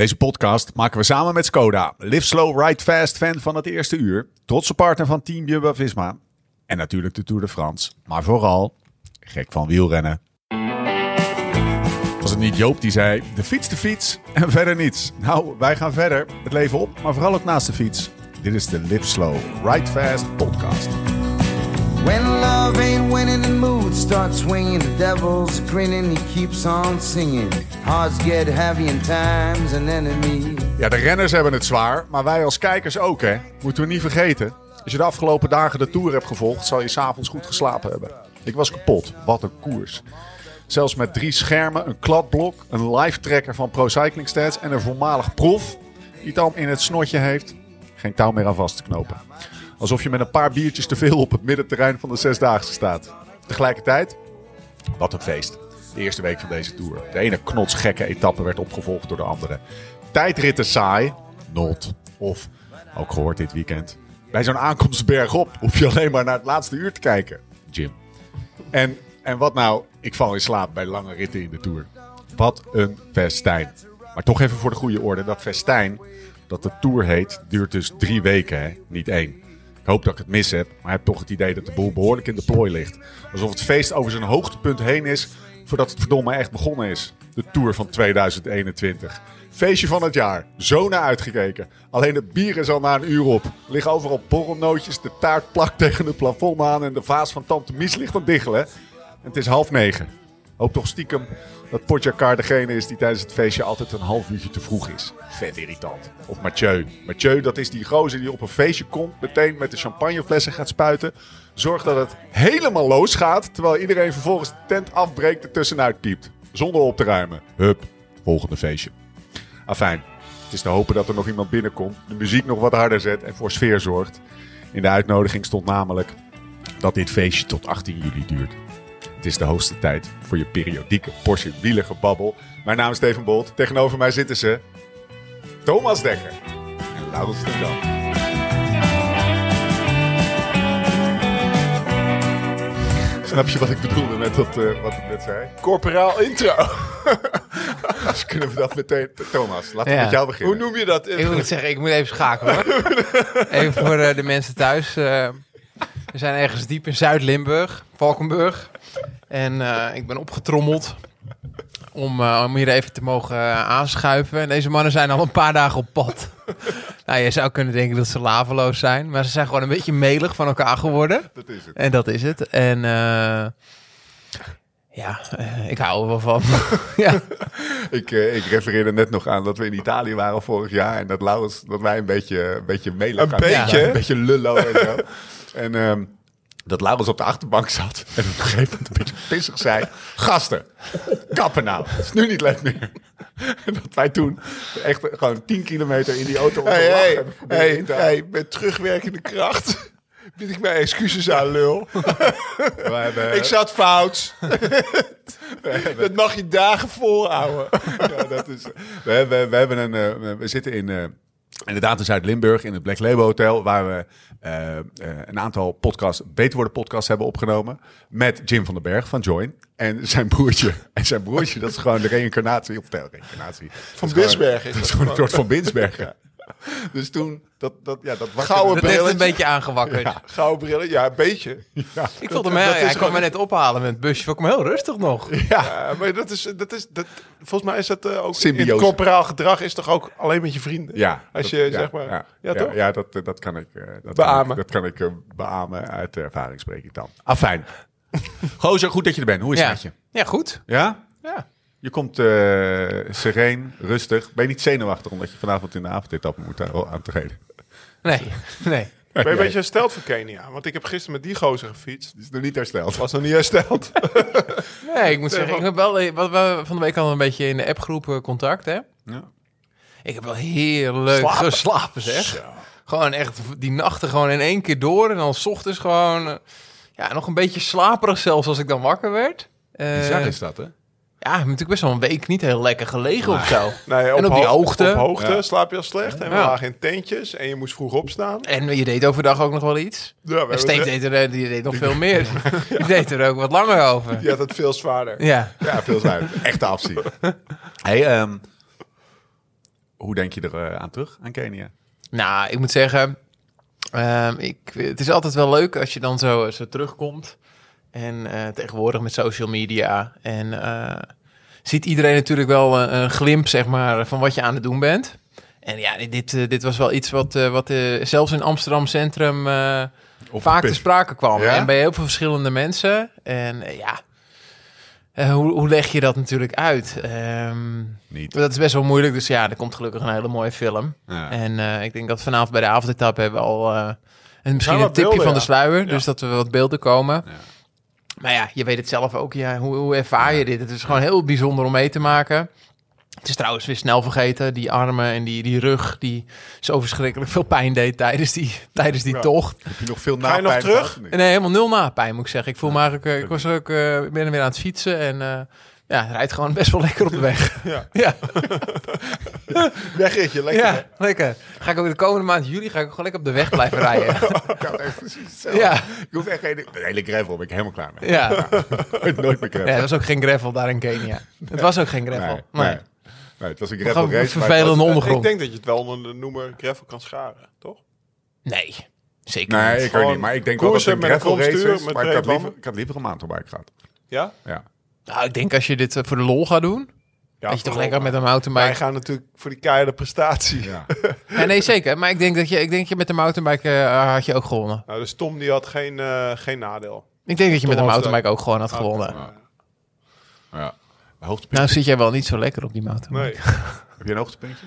Deze podcast maken we samen met Skoda. Live slow, ride fast fan van het eerste uur. Trotse partner van Team Jumbo-Visma. En natuurlijk de Tour de France. Maar vooral gek van wielrennen. Was het niet Joop die zei, de fiets de fiets en verder niets. Nou, wij gaan verder. Het leven op, maar vooral ook naast de fiets. Dit is de Live Slow, Ride Fast podcast. When love ain't winning, the mood starts swinging. The devil's grinning, he keeps on singing. Hearts get heavy in time's an enemy. Ja, de renners hebben het zwaar, maar wij als kijkers ook, hè. Moeten we niet vergeten. Als je de afgelopen dagen de Tour hebt gevolgd, zal je s'avonds goed geslapen hebben. Ik was kapot. Wat een koers. Zelfs met drie schermen, een kladblok, een live tracker van Pro Cycling Stats en een voormalig prof die dan in het snotje heeft. Geen touw meer aan vast te knopen. Alsof je met een paar biertjes te veel op het middenterrein van de Zesdaagse staat. Tegelijkertijd, wat een feest. De eerste week van deze Tour. De ene knotsgekke etappe werd opgevolgd door de andere. Tijdritten saai, not. Of, ook gehoord dit weekend, bij zo'n aankomst bergop hoef je alleen maar naar het laatste uur te kijken. Jim. En, en wat nou, ik val in slaap bij lange ritten in de Tour. Wat een festijn. Maar toch even voor de goede orde, dat festijn, dat de Tour heet, duurt dus drie weken, hè? niet één. Hoop dat ik het mis heb, maar heb toch het idee dat de boel behoorlijk in de plooi ligt. Alsof het feest over zijn hoogtepunt heen is, voordat het verdomme echt begonnen is. De Tour van 2021. Feestje van het jaar. Zo naar uitgekeken. Alleen het bier is al na een uur op. Er liggen overal borrelnootjes, de taart plakt tegen het plafond aan en de vaas van tante Mies ligt aan diggelen. En het is half negen. Hoop toch stiekem dat Potjakar degene is die tijdens het feestje altijd een half uurtje te vroeg is. Vet irritant. Of Mathieu. Mathieu, dat is die gozer die op een feestje komt, meteen met de champagneflessen gaat spuiten. Zorgt dat het helemaal los gaat, terwijl iedereen vervolgens de tent afbreekt en tussenuit piept. Zonder op te ruimen. Hup, volgende feestje. Afijn, het is te hopen dat er nog iemand binnenkomt, de muziek nog wat harder zet en voor sfeer zorgt. In de uitnodiging stond namelijk dat dit feestje tot 18 juli duurt. Het is de hoogste tijd voor je periodieke portie wielige babbel. Mijn naam is Steven Bolt. Tegenover mij zitten ze Thomas Dekker en Laurens ten Dam. Snap je wat ik bedoelde met dat, eh, wat ik net zei? Corporaal intro. Dus kunnen we dat meteen... Thomas, laten we Ja. met jou beginnen. Hoe noem je dat? Ik moet zeggen, ik moet even schakelen hoor. Even voor eh, de mensen thuis. eh, we zijn ergens diep in Zuid-Limburg, Valkenburg. En eh, ik ben opgetrommeld om, eh, om hier even te mogen eh, aanschuiven. En deze mannen zijn al een paar dagen op pad. nou, je zou kunnen denken dat ze laveloos zijn. Maar ze zijn gewoon een beetje melig van elkaar geworden. Dat is het. En dat is het. En ja, eh, ik hou er wel van. ja. Ik, eh, ik refereerde net nog aan dat we in Italië waren vorig jaar. En dat Laurens, dat wij een beetje, een beetje Een aan- beetje? Ja, een beetje lullo en zo. en ehm, dat Laurens op de achterbank zat. En op een gegeven moment een beetje pissig zei. Gasten, kappen nou. Het is nu niet leuk meer. en dat wij toen echt gewoon 10 kilometer in die auto op de Hey, hey, hey, hey, met terugwerkende kracht bied ik mijn excuses aan, lul. Hebben- ik zat fout. dat mag je dagen volhouden. ja, dat is, we, hebben, we, hebben een, eh, we zitten in, eh, inderdaad in Zuid-Limburg in het Black Label Hotel, waar we eh, een aantal podcasts, Beter Worden podcasts hebben opgenomen met Jim van den Berg van Join en zijn broertje. En zijn broertje, dat is gewoon de reïncarnatie, of de reïncarnatie. Van Dat is gewoon- Binsberg is Dat is gewoon een soort van Binsberg, ja. Dus toen, dat, dat, ja, dat wakkerde- Gouden Dat heeft een beetje aangewakkerd. Ja. Gouden brillen, ja, een beetje. Ik vond hem, hij, hij kwam me net ophalen met het busje. Vond ik hem heel rustig nog. Ja, maar dat is, dat is dat, volgens mij is dat eh, ook in Symbiose. het corporaal gedrag is toch ook alleen met je vrienden. Ja, Als dat- je, ja, zeg maar- Ja, ja, toch? Ja, dat, dat kan ik, eh, dat Beamen. Kan ik, dat kan ik eh, beamen. Uit ervaring spreek ik dan. Afijn. Gozer, goed dat je er bent. Hoe is Ja. het met je? Ja, goed. Ja? Ja. Je komt eh, sereen, rustig. Ben je niet zenuwachtig omdat je vanavond in de avondetappe moet aan, aan te reden? Nee, nee. Ben je een beetje hersteld van Kenia? Want ik heb gisteren met die gozer gefietst. Het is nog niet hersteld. Was nog niet hersteld. Nee, ik moet zeggen, ik heb wel, we, we van de week al een beetje in de appgroep eh, contact, hè. Ja. Ik heb wel heerlijk Slapen. geslapen, zeg. Gewoon echt die nachten gewoon in één keer door. En dan 's ochtends gewoon, eh, ja, nog een beetje slaperig zelfs als ik dan wakker werd. Eh, Bizar is dat, hè? Ja, natuurlijk best wel een week niet heel lekker gelegen of zo. Nee, En op die ho- hoogte. Op hoogte Ja. slaap je al slecht. En we Ja. lagen in tentjes en je moest vroeg opstaan. En je deed overdag ook nog wel iets. Ja, we En Steve deed er, die deed nog veel meer. Die deed er ook wat langer over. Die had het veel zwaarder. Ja. Ja, veel zwaar. Echte afzien. Hey, ehm, Hoe denk je er eh, aan terug, aan Kenia? Nou, ik moet zeggen, ehm, ik, het is altijd wel leuk als je dan zo, zo terugkomt. En eh, tegenwoordig met social media. En eh, ziet iedereen natuurlijk wel een, een glimp, zeg maar, van wat je aan het doen bent. En ja, dit, eh, dit was wel iets wat, eh, wat eh, zelfs in Amsterdam Centrum eh, vaak te sprake kwam. Ja? En bij heel veel verschillende mensen. En eh, ja, eh, hoe, hoe leg je dat natuurlijk uit? Ehm, Niet. dat is best wel moeilijk. Dus ja, er komt gelukkig een hele mooie film. Ja. En eh, ik denk dat vanavond bij de avondetappe hebben we al eh, een, misschien een tipje beelden, van de sluier. Ja. Dus dat er wat beelden komen. Maar ja, je weet het zelf ook. Ja, hoe, hoe ervaar je dit? Het is gewoon heel bijzonder om mee te maken. Het is trouwens weer snel vergeten. Die armen en die, die rug die zo verschrikkelijk veel pijn deed tijdens die, tijdens die Ja. tocht. Heb je nog veel Ga je nog napijn terug? Nee. Nee, helemaal nul napijn moet ik zeggen. Ik voel me eigenlijk, eh, ik was ook, eh, ik ben weer aan het fietsen en eh, ja, het rijdt gewoon best wel lekker op de weg. Ja. ja. Wegritje, lekker. Ja, lekker. Ga ik ook de komende maand juli ga ik ook gewoon lekker op de weg blijven rijden. Echt precies hetzelfde. ja, Ik hoef echt geen... De hele gravel ben ik helemaal klaar mee. ja. Nooit meer gravel. ja, het was ook geen gravel daar in Kenia. Het was ook geen gravel. Nee, Nee. nee. Nee, het was een gravel race. maar vervelende ondergrond. Ik denk dat je het wel onder de noemer gravel kan scharen, toch? Nee, zeker Nee, niet. ik Gewoon niet. Maar ik denk wel dat het een gravel race is. Maar ik had, liever, ik had liever een mountainbike gehad. Ja? Ja. Nou, ik denk als je dit eh, voor de lol gaat doen, ja dat je toch lekker met maar een Wij mountainbike... gaan natuurlijk voor die keiharde prestatie. ja. Ja, nee, zeker. Maar ik denk dat je, ik denk je met de mountainbike eh, had je ook gewonnen. Nou, dus Tom die had geen, eh, geen nadeel. Ik denk dat je met een Thomas, mountainbike ook gewoon had gewonnen. Ja. ja. Hoogtepunt. Nou zit jij wel niet zo lekker op die mountainbike. Nee. Heb je een hoogtepuntje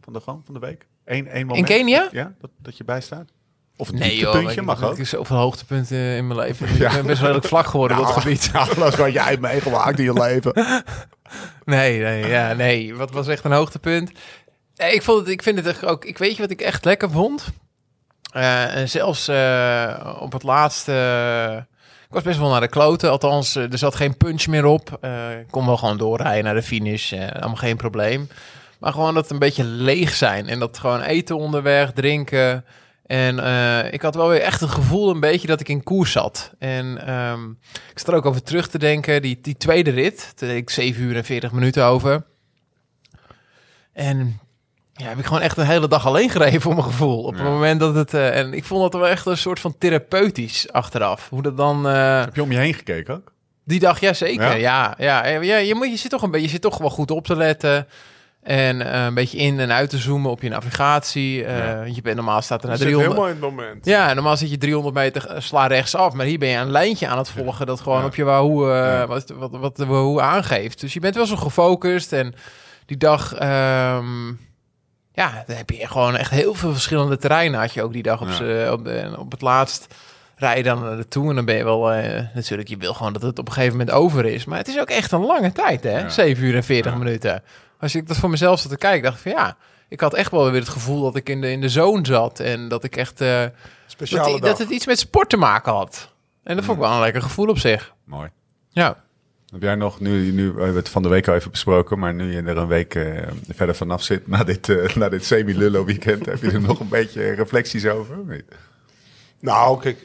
van de, gewoon van de week? Eén, één moment? Kenia? Ja, dat, dat je bijstaat? Of een Nee joh, dieptepuntje ik, mag ook. ik is zoveel hoogtepunten in mijn leven. Ja. Ik ben best wel redelijk vlak geworden op dat gebied. Alles wat jij hebt meegemaakt in je leven. Nee, nee, ja, nee. Wat was echt een hoogtepunt? Ik, vond het, ik vind het echt ook... Ik weet je wat ik echt lekker vond? Eh, en zelfs eh, op het laatste... ik was best wel naar de kloten. Althans, eh, er zat geen punch meer op. Ik kon wel gewoon doorrijden naar de finish. allemaal geen probleem. Maar gewoon dat het een beetje leeg zijn. En dat gewoon eten onderweg, drinken... En eh, ik had wel weer echt het gevoel een beetje dat ik in koers zat. En ehm, ik zat er ook over terug te denken. Die, die tweede rit, daar deed ik 7 uur en 40 minuten over. En ja, heb ik gewoon echt een hele dag alleen gereden voor mijn gevoel. Op Ja. het moment dat het... eh, en ik vond dat wel echt een soort van therapeutisch achteraf. Hoe dat dan... eh, Heb je om je heen gekeken ook? die dag, ja zeker. Ja? Ja, ja, ja, ja, je, moet, je, zit toch een beetje, je zit toch wel goed op te letten. En eh, een beetje in en uit te zoomen op je navigatie. Eh, Ja. Je bent normaal staat er naar zit 300... helemaal in het moment. Ja, normaal zit je 300 meter eh, sla rechtsaf. Maar hier ben je een lijntje aan het volgen dat gewoon Ja. op je wahoo, wat, wat, wat de wahoo aangeeft. Dus je bent wel zo gefocust. En die dag, ehm, ja, dan heb je gewoon echt heel veel verschillende terreinen. Had je ook die dag op, op, de- op het laatst. Rij je dan naartoe en dan ben je wel... natuurlijk, je wil gewoon dat het op een gegeven moment over is. Maar het is ook echt een lange tijd, hè? Ja. 7 uur en 40 Ja. minuten. Als ik dat voor mezelf zat te kijken, dacht ik van ja... Ik had echt wel weer het gevoel dat ik in de, in de zone zat. En dat ik echt... eh, Speciale dat, dag. dat het iets met sport te maken had. En dat vond ik wel een lekker gevoel op zich. Mooi. Ja. Heb jij nog, nu, nu we hebben het van de week al even besproken, maar nu je er een week eh, verder vanaf zit, na dit, eh, na dit semi-lullo weekend, heb je er nog een beetje reflecties over? of niet? Nou, kijk,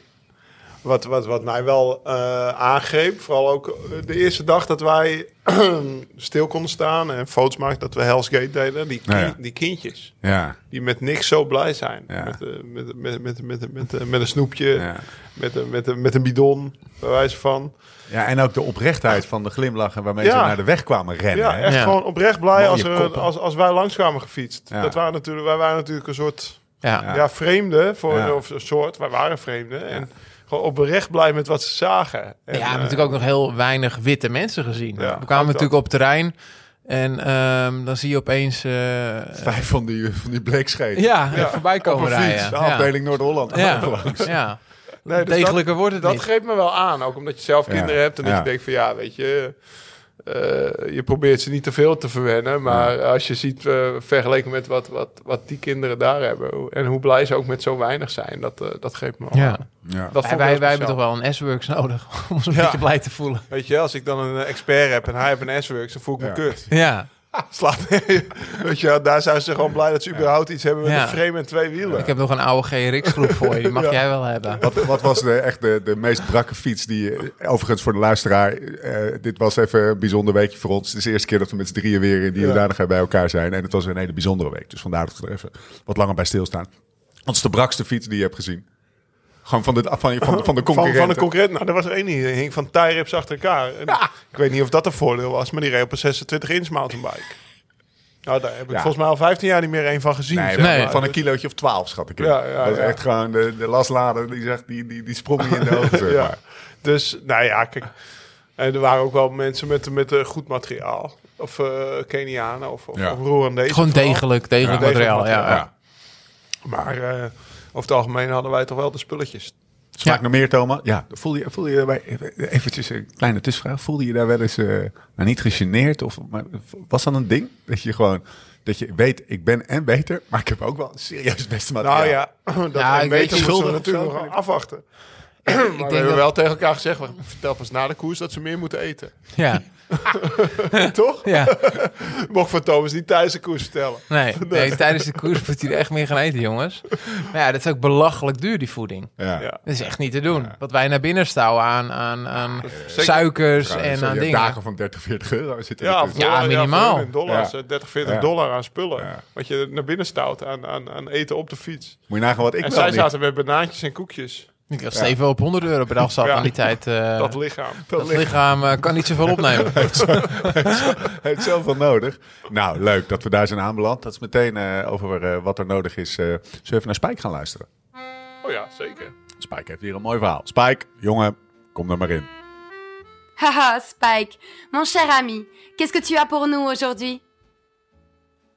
wat, wat, wat mij wel eh, aangreep, vooral ook eh, de eerste dag dat wij stil konden staan en foto's maakten dat we Hell's Gate deden, die, ja. die kindjes, Ja, die met niks zo blij zijn. Ja. Met, eh, met, met, met, met, met, met, een snoepje, ja. met, een- met, een- met een bidon, bij wijze van. ja, en ook de oprechtheid van de glimlachen waarmee ze naar de weg kwamen rennen. Ja, hè? echt Ja. gewoon oprecht blij Mooie als, er, als, als wij langs kwamen gefietst. Ja. Dat waren natuurlijk, wij waren natuurlijk een soort Ja. Vreemden, voor, Ja. of een soort, wij waren vreemden. En gewoon oprecht blij met wat ze zagen. En, ja, we hebben eh, natuurlijk ook nog heel weinig witte mensen gezien. Ja, we kwamen natuurlijk op het terrein. En ehm, dan zie je opeens... eh, Vijf van die, van die ja, Ja, voorbij komen rijden. De Ja. afdeling Noord-Holland. Ja. ja. Nee, dus Degelijker wordt het dat niet. geeft me wel aan. Ook omdat je zelf Ja. kinderen hebt en dat je denkt van ja, weet je, eh, je probeert ze niet te veel te verwennen. Maar als je ziet eh, vergeleken met wat, wat, wat die kinderen daar hebben en hoe blij ze ook met zo weinig zijn, dat, eh, dat geeft me wel Ja. aan. Ja. Dat Wij, wij, hebben toch wel een S-Works nodig om ons een Ja. beetje blij te voelen. Weet je, als ik dan een expert heb en hij heeft een S-Works, dan voel ik me Ja. kut. Ja, Slaat Weet je, daar zijn ze gewoon blij dat ze überhaupt iets hebben met Ja. een frame en twee wielen. Ik heb nog een oude GRX-groep voor je. Die mag jij wel hebben. Wat, wat was de, echt de, de meest brakke fiets die... je- Overigens voor de luisteraar, eh, dit was even een bijzonder weekje voor ons. Het is de eerste keer dat we met z'n drieën weer in die Ja. bij elkaar zijn. En het was een hele bijzondere week. Dus vandaar dat we er even wat langer bij stilstaan. Wat is de brakste fiets die je hebt gezien? Gewoon van de, van, van, van de Van, concurrenten. van de concurrent. Nou, er was er één die hing van tie rips achter elkaar. En Ik weet niet of dat een voordeel was, maar die reed op een 26 inch mountainbike. Nou, daar heb ik Ja. volgens mij al 15 jaar niet meer één van gezien. Nee, zeg Nee. maar. van een kilootje of twaalf schat ik. Ja, ja, dat is echt gewoon de, de laslader, die, zegt, die, die, die sprong je in de ogen. Zeg Ja. maar. Dus, nou ja, kijk. En er waren ook wel mensen met, met eh, goed materiaal. Of eh Kenianen of, of, Ja. of Rwandezen Gewoon degelijk, degelijk Ja, degelijk materiaal. Ja, materiaal. ja. Maar eh, over het algemeen hadden wij toch wel de spulletjes. Smaak Ja. nog meer, Thomas? Ja, voel je, voel je bij, eventjes een kleine tussenvraag. Voelde je daar wel eens, eh, nou niet gegeneerd? Of, maar, was dat een ding? Dat je gewoon, dat je weet, ik ben en beter, maar ik heb ook wel serieus het beste materiaal. Nou ja, dat Ja, en ik weet weten je, moeten we schuldig natuurlijk nog afwachten. Ik Maar we denk hebben dat, wel tegen elkaar gezegd, we vertel pas na de koers dat ze meer moeten eten. ja, Toch? ja. Mocht van Thomas niet tijdens de koers vertellen. Nee, nee, tijdens de koers moet hij er echt meer gaan eten, jongens. Maar ja, dat is ook belachelijk duur, die voeding. Ja. Ja. Dat is echt niet te doen. Wat wij naar binnen stouwen aan, aan, aan Zeker. suikers en aan dingen. dagen van 30, 40 euro zitten Ja, Ja, minimaal. voor in dollars, Ja. eh, 30, 40 Ja. dollar aan spullen. Ja. Wat je naar binnen stout aan, aan, aan eten op de fiets. Moet je nagaan wat ik en zij niet... zaten met banaantjes en koekjes. Ik dacht Steven op 100 euro per dag zat Ja. aan die tijd. eh, dat lichaam. dat lichaam eh, kan niet zoveel opnemen. heeft zoveel nodig. Nou, leuk dat we daar zijn aanbeland. Dat is meteen eh, over wat er nodig is. eh zullen we even naar Spike gaan luisteren? Oh ja, zeker. Spike heeft hier een mooi verhaal. Spike, jongen, kom er maar in. Haha, Spike, mon cher ami, qu'est-ce que tu as pour nous aujourd'hui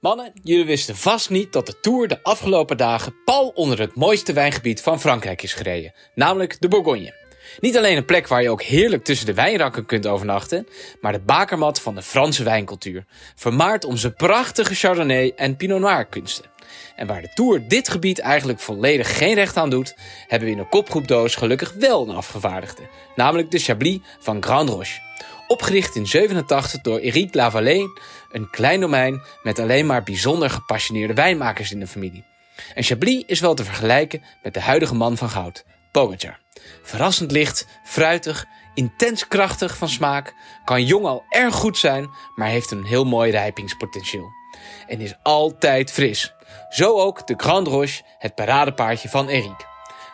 Mannen, jullie wisten vast niet dat de Tour de afgelopen dagen pal onder het mooiste wijngebied van Frankrijk is gereden, namelijk de Bourgogne. Niet alleen een plek waar je ook heerlijk tussen de wijnrakken kunt overnachten, maar de bakermat van de Franse wijncultuur, vermaard om zijn prachtige Chardonnay en Pinot Noir kunsten. En waar de Tour dit gebied eigenlijk volledig geen recht aan doet, hebben we in een kopgroepdoos gelukkig wel een afgevaardigde, namelijk de Chablis van Grand Roche. Opgericht in 87 door Eric Lavallée, een klein domein met alleen maar bijzonder gepassioneerde wijnmakers in de familie. En Chablis is wel te vergelijken met de huidige man van goud, Pogacar. Verrassend licht, fruitig, intens krachtig van smaak, kan jong al erg goed zijn, maar heeft een heel mooi rijpingspotentieel. En is altijd fris. Zo ook de Grand Roche, het paradepaardje van Eric.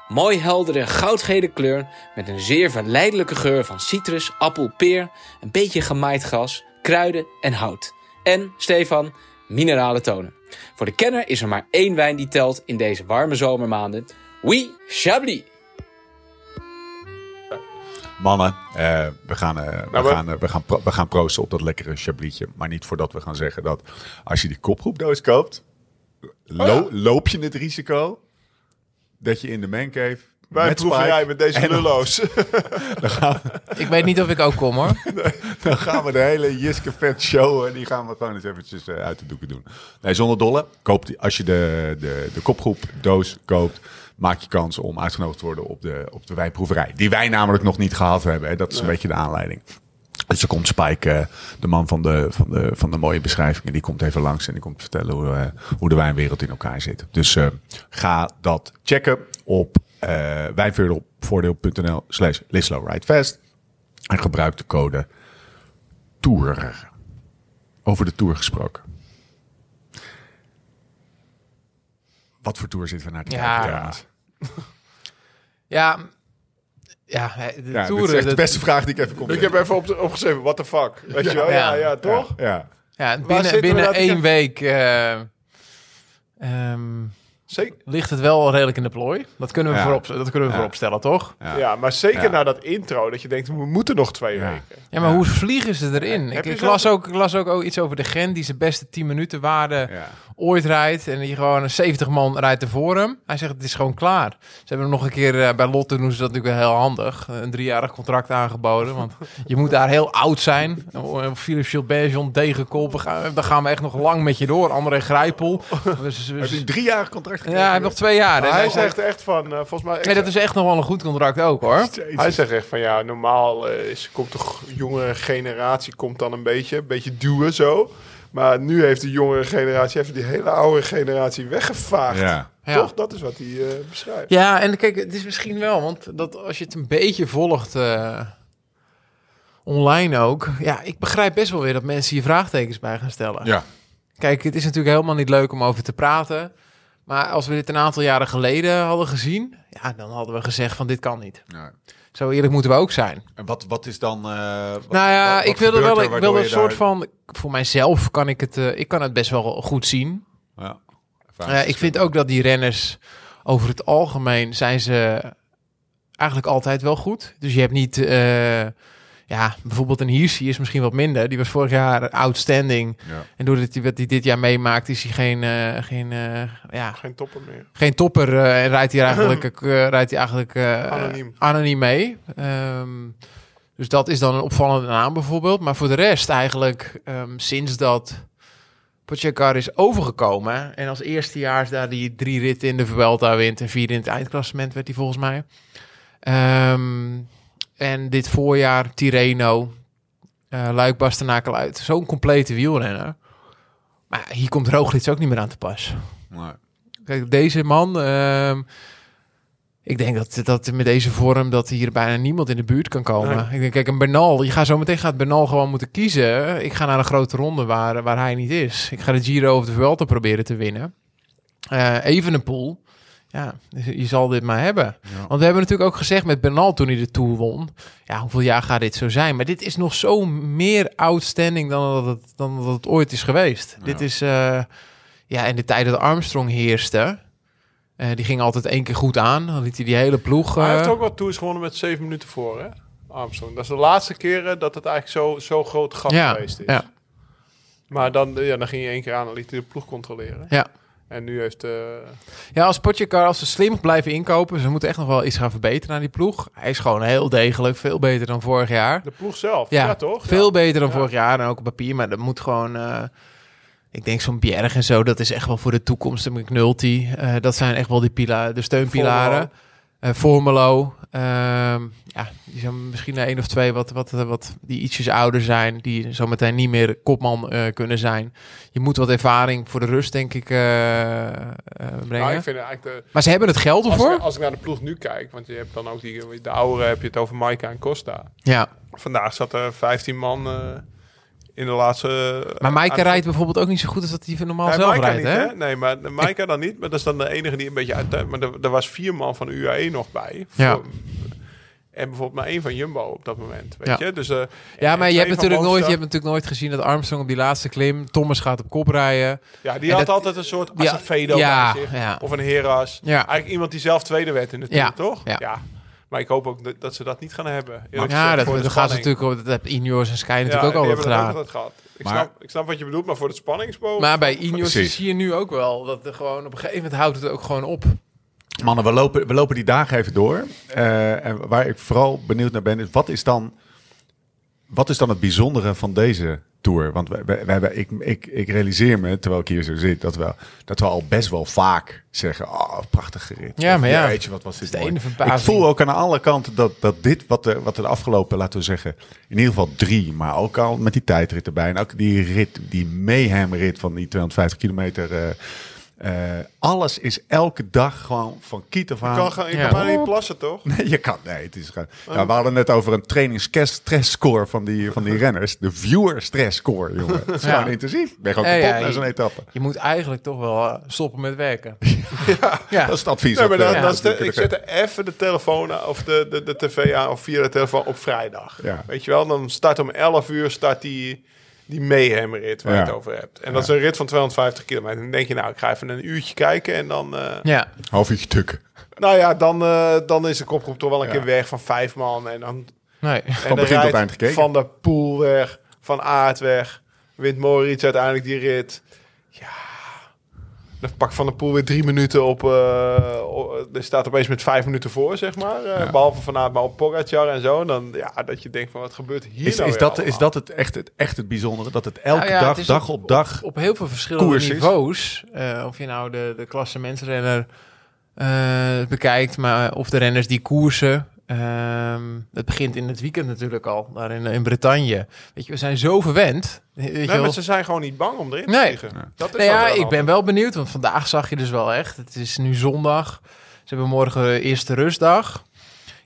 Mooi heldere goudgele kleur met een zeer verleidelijke geur van citrus, appel, peer, een beetje gemaaid gras, kruiden en hout. En, Stefan, minerale tonen. Voor de kenner is er maar één wijn die telt in deze warme zomermaanden. Oui, Chablis. Mannen, eh, we, gaan, eh, we, Nou, we- gaan, eh, we, gaan we gaan proosten op dat lekkere chablietje. Maar niet voordat we gaan zeggen dat als je die kopgroepdoos koopt, lo- Oh ja. loop je het risico dat je in de mancave Wij met proeverij met deze en dan- lullo's. Ik weet niet of ik ook kom hoor. dan gaan we de hele Jiske Vet show en die gaan we gewoon eens eventjes eh, uit de doeken doen. Nee, zonder dolle. Koop die, als je de, de, de kopgroepdoos koopt, maak je kans om uitgenodigd te worden op de, op de wijnproeverij. Die wij namelijk nog niet gehad hebben. Hè. Dat is een beetje de aanleiding. Dus er komt Spike, eh, de man van de, van, de, van de mooie beschrijvingen, die komt even langs en die komt vertellen hoe, eh, hoe de wijnwereld in elkaar zit. Dus eh, ga dat checken op wijnvoordeel.nl slash Fast en gebruik de code TOUR. Over de Tour gesproken. Wat voor Tour zitten we naar te Ja. kijken, Thomas? Ja, ja de Ja, toeren. is echt de dat- beste vraag die ik even kon ik heb even op opgeschreven, what the fuck. Weet je wel? Ja, Ja. ja, toch? Ja. ja, binnen, binnen nou één week eh, ehm, Zeker. ligt het wel redelijk in de plooi. Dat kunnen we, Ja. voorop, dat kunnen we Ja. voorop stellen, toch? Ja. Ja. maar zeker Ja. na dat intro, dat je denkt, we moeten nog twee Ja. weken. Ja, maar Ja. hoe vliegen ze erin? Ik, ik, las ook, ik las ook o- iets over de Gent die zijn beste 10 minuten waarde Ja. ooit rijdt. En die gewoon een 70 man rijdt ervoor hem. Hij zegt, het is gewoon klaar. Ze hebben hem nog een keer eh, bij Lotte doen ze dat natuurlijk wel heel handig. Een driejarig contract aangeboden. Want je moet daar heel oud zijn. Oh, Philippe Gilbert, John Degenkolb. we gaan- Dan gaan we echt nog lang met je door. André Grijpel. Dus- Heb dus- je een driejarig gekregen? ja, hij heeft nog twee jaar. Maar hij zegt, echt van, eh, volgens mij... nee, dat is echt nog wel een goed contract ook hoor. Jezus. Hij zegt echt van ja, normaal eh, is, komt de g- jonge generatie komt dan een beetje, een beetje duwen zo. Maar nu heeft de jongere generatie even die hele oude generatie weggevaagd. Ja. Ja. Toch? Dat is wat hij eh, beschrijft. Ja, en kijk, het is misschien wel, want dat als je het een beetje volgt eh, online ook. Ja, ik begrijp best wel weer dat mensen hier vraagtekens bij gaan stellen. Ja. Kijk, het is natuurlijk helemaal niet leuk om over te praten. Maar als we dit een aantal jaren geleden hadden gezien, ja, dan hadden we gezegd van dit kan niet. Ja. Zo eerlijk moeten we ook zijn. En wat, wat is dan... eh, wat- nou ja, wat- wat ik wilde wel, ik wilde een soort daar- van, voor mijzelf kan ik het, eh, ik kan het best wel goed zien. Ja. Ik vind ook dat die renners over het algemeen zijn ze eigenlijk altijd wel goed. Dus je hebt niet, eh, ja, bijvoorbeeld een Hirschi is misschien wat minder. Die was vorig jaar outstanding. Ja. En doordat hij wat hij dit jaar meemaakt, is hij geen, eh, geen, eh, ja, Geen topper meer. geen topper. eh, en rijdt hij eigenlijk, eh, rijdt hij eigenlijk eh, Anoniem. anoniem mee. Ehm, dus dat is dan een opvallende naam bijvoorbeeld. Maar voor de rest eigenlijk, ehm, sinds dat Pogacar is overgekomen... en als eerstejaars daar die drie ritten in de Vuelta wint... en vier in het eindklassement werd hij volgens mij. Ehm, en dit voorjaar Tirreno, eh Luik, Bastenakel uit. Zo'n complete wielrenner. Maar hier komt Roglic ook niet meer aan te pas. Nee. Kijk, deze man... ehm, ik denk dat, dat met deze vorm dat hier bijna niemand in de buurt kan komen. Nee. Ik denk, kijk, een Bernal, je gaat zo meteen gaat Bernal gewoon moeten kiezen. Ik ga naar een grote ronde waar, waar hij niet is. Ik ga de Giro of de Vuelta proberen te winnen. Eh even een pool. Ja, je zal dit maar hebben. Want we hebben natuurlijk ook gezegd met Bernal toen hij de Tour won. Ja, hoeveel jaar gaat dit zo zijn? Maar dit is nog zo meer outstanding dan dat het, dan dat het ooit is geweest. Dit is, eh, ja, in de tijd dat Armstrong heerste. eh, die ging altijd één keer goed aan. Dan liet hij die hele ploeg... Hij eh, heeft ook wat tours gewonnen met zeven minuten voor, hè? Armstrong. Dat is de laatste keren dat het eigenlijk zo, zo groot gat Ja, geweest is. ja. Maar dan, ja, dan ging je één keer aan en liet hij de ploeg controleren. Ja. En nu heeft... eh Ja, als Pogacar, als ze slim blijven inkopen, ze moeten echt nog wel iets gaan verbeteren aan die ploeg. Hij is gewoon heel degelijk, veel beter dan vorig jaar. de ploeg zelf. Ja, Ja, toch? Veel Ja. beter dan Ja. vorig jaar en ook op papier, maar dat moet gewoon... eh, ik denk zo'n Bjerg en zo, dat is echt wel voor de toekomst. De McNulty, eh, dat zijn echt wel die pila de steunpilaren. Eh Formelo, ehm, ja, die zijn misschien één of twee wat, wat, wat die ietsjes ouder zijn, die zometeen niet meer kopman eh, kunnen zijn. Je moet wat ervaring voor de rust, denk ik, eh, eh, brengen. Nou, ik vind eigenlijk de, Maar ze hebben het geld als, ervoor. ik, als ik naar de ploeg nu kijk, want je hebt dan ook die, de oude, heb je het over Maika en Costa. Ja, Vandaag zat er 15 man eh, in de laatste... maar Maaike rijdt bijvoorbeeld ook niet zo goed als dat hij normaal Nee, zelf Maika rijdt, niet, hè? Nee, maar Maika dan niet. Maar dat is dan de enige die een beetje uit... Maar er, er was vier man van UAE nog bij. Ja. Voor- en bijvoorbeeld maar één van Jumbo op dat moment, weet Ja. je? Dus, eh, Ja, maar je hebt, natuurlijk nooit, je hebt natuurlijk nooit gezien dat Armstrong op die laatste klim... Thomas gaat op kop rijden. Ja, die en had dat- altijd een soort Acevedo ja, bij zich. ja. Of een Heras. Ja. Eigenlijk iemand die zelf tweede werd in de Tour, Ja, toch? ja. Maar ik hoop ook dat, dat ze dat niet gaan hebben. eerlijk Ja, dat, gaat natuurlijk... Dat heb Ineos en Sky Ja, natuurlijk ook dat gedaan. ook altijd gehad. Ik, Maar- snap, ik snap wat je bedoelt, maar voor het spanningsboog... Maar bij Ineos Precies. zie je nu ook wel dat er gewoon op een gegeven moment houdt het ook gewoon op. Mannen, we lopen, we lopen die dagen even door. Eh, en waar ik vooral benieuwd naar ben, is wat is dan, wat is dan het bijzondere van deze tour? Want we, we, we hebben, ik, ik, ik realiseer me, terwijl ik hier zo zit, dat we, dat we al best wel vaak zeggen: Oh, prachtige rit. Ja, Of, maar ja. Weet je, wat was dit? de ene. Ik voel ook aan alle kanten dat, dat dit, wat er, wat er de afgelopen, laten we zeggen, in ieder geval drie, maar ook al met die tijdrit erbij. En ook die rit, die mayhem rit van die 250 kilometer. eh, eh, alles is elke dag gewoon van kiet af Je kan, gaan, je Ja. kan maar niet plassen, toch? Nee, je kan. Nee, het is gewoon. Ja, we hadden net over een trainingsstress score van die, van die renners. De viewer stress score, jongen. Het is Ja. gewoon intensief. Ik ben gewoon Ja, kapot ja, na je- zo'n etappe. Je moet eigenlijk toch wel eh, stoppen met werken. ja. Dat is het advies. Nee, maar dat, dan, dan stel- ik zet even de telefoon of de, de, de tv aan of via de telefoon op vrijdag. Ja. Weet je wel, dan start om 11 uur start die, die mayhem rit waar je het over hebt. En dat is een rit van 250 kilometer. Dan denk je, nou, ik ga even een uurtje kijken en dan... eh, ja. Half uurtje tukken. nou ja, dan, eh, dan is de kopgroep toch wel een Ja. keer weg van vijf man. En dan Nee. en Van dan begin tot rijdt eind gekeken. Van de Poel weg, Van Aert weg. Wint Moritz uiteindelijk die rit. Ja. Dan pakt Van de Poel weer drie minuten op... eh, er staat opeens met vijf minuten voor, zeg maar. Eh, Ja. Behalve Van Aert, maar op Pogacar en zo. En dan, ja, dat je denkt van, wat gebeurt hier Is, nou is, weer dat, is dat het echt, het echt het bijzondere? Dat het elke Nou ja, dag, het dag op- op dag... Op heel veel verschillende niveaus. eh, of je nou de, de klasse mensenrenner eh, bekijkt, maar of de renners die koersen. Ehm, het begint in het weekend natuurlijk al, daar in, in Bretagne. Weet je, we zijn zo verwend. Weet je Nee, wel. maar ze zijn gewoon niet bang om erin te Nee. vliegen. Dat is Nou ja, ik ben wel benieuwd, want vandaag zag je dus wel echt. Het is nu zondag. Ze hebben morgen de eerste rustdag.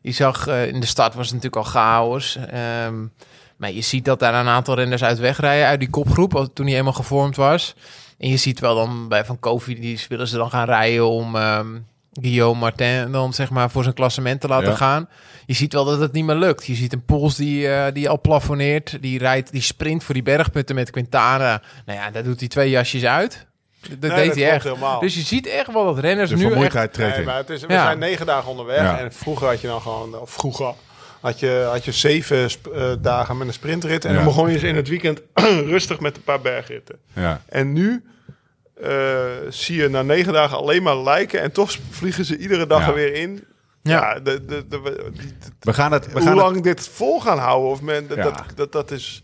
Je zag eh, in de stad was het natuurlijk al chaos. Ehm, maar je ziet dat daar een aantal renners uit wegrijden uit die kopgroep, toen die eenmaal gevormd was. En je ziet wel dan bij Van Kofi, die willen ze dan gaan rijden om ehm, Guillaume Martin dan zeg maar voor zijn klassement te laten Ja. gaan. Je ziet wel dat het niet meer lukt. Je ziet een Pols die, eh, die al plafonneert. Die rijdt, die sprint voor die bergpunten met Quintana. Nou ja, daar doet hij twee jasjes uit. Dat Nee, deed dat hij echt. helemaal. Dus je ziet echt wel dat renners De nu echt... vermoeidheid treedt Nee, maar het is, we Ja. zijn negen dagen onderweg. Ja. En vroeger had je dan gewoon, of vroeger had je, had je zeven sp- eh, dagen met een sprintrit. En Ja. dan begon je eens in het weekend rustig met een paar bergritten. Ja. En nu zie je na negen dagen alleen maar lijken. En toch vliegen ze iedere dag Ja. er weer in. Ja. Ja, de, de, We gaan het, we hoe gaan het, lang dit vol gaan houden. Of men, dat, Ja. dat, dat, dat is,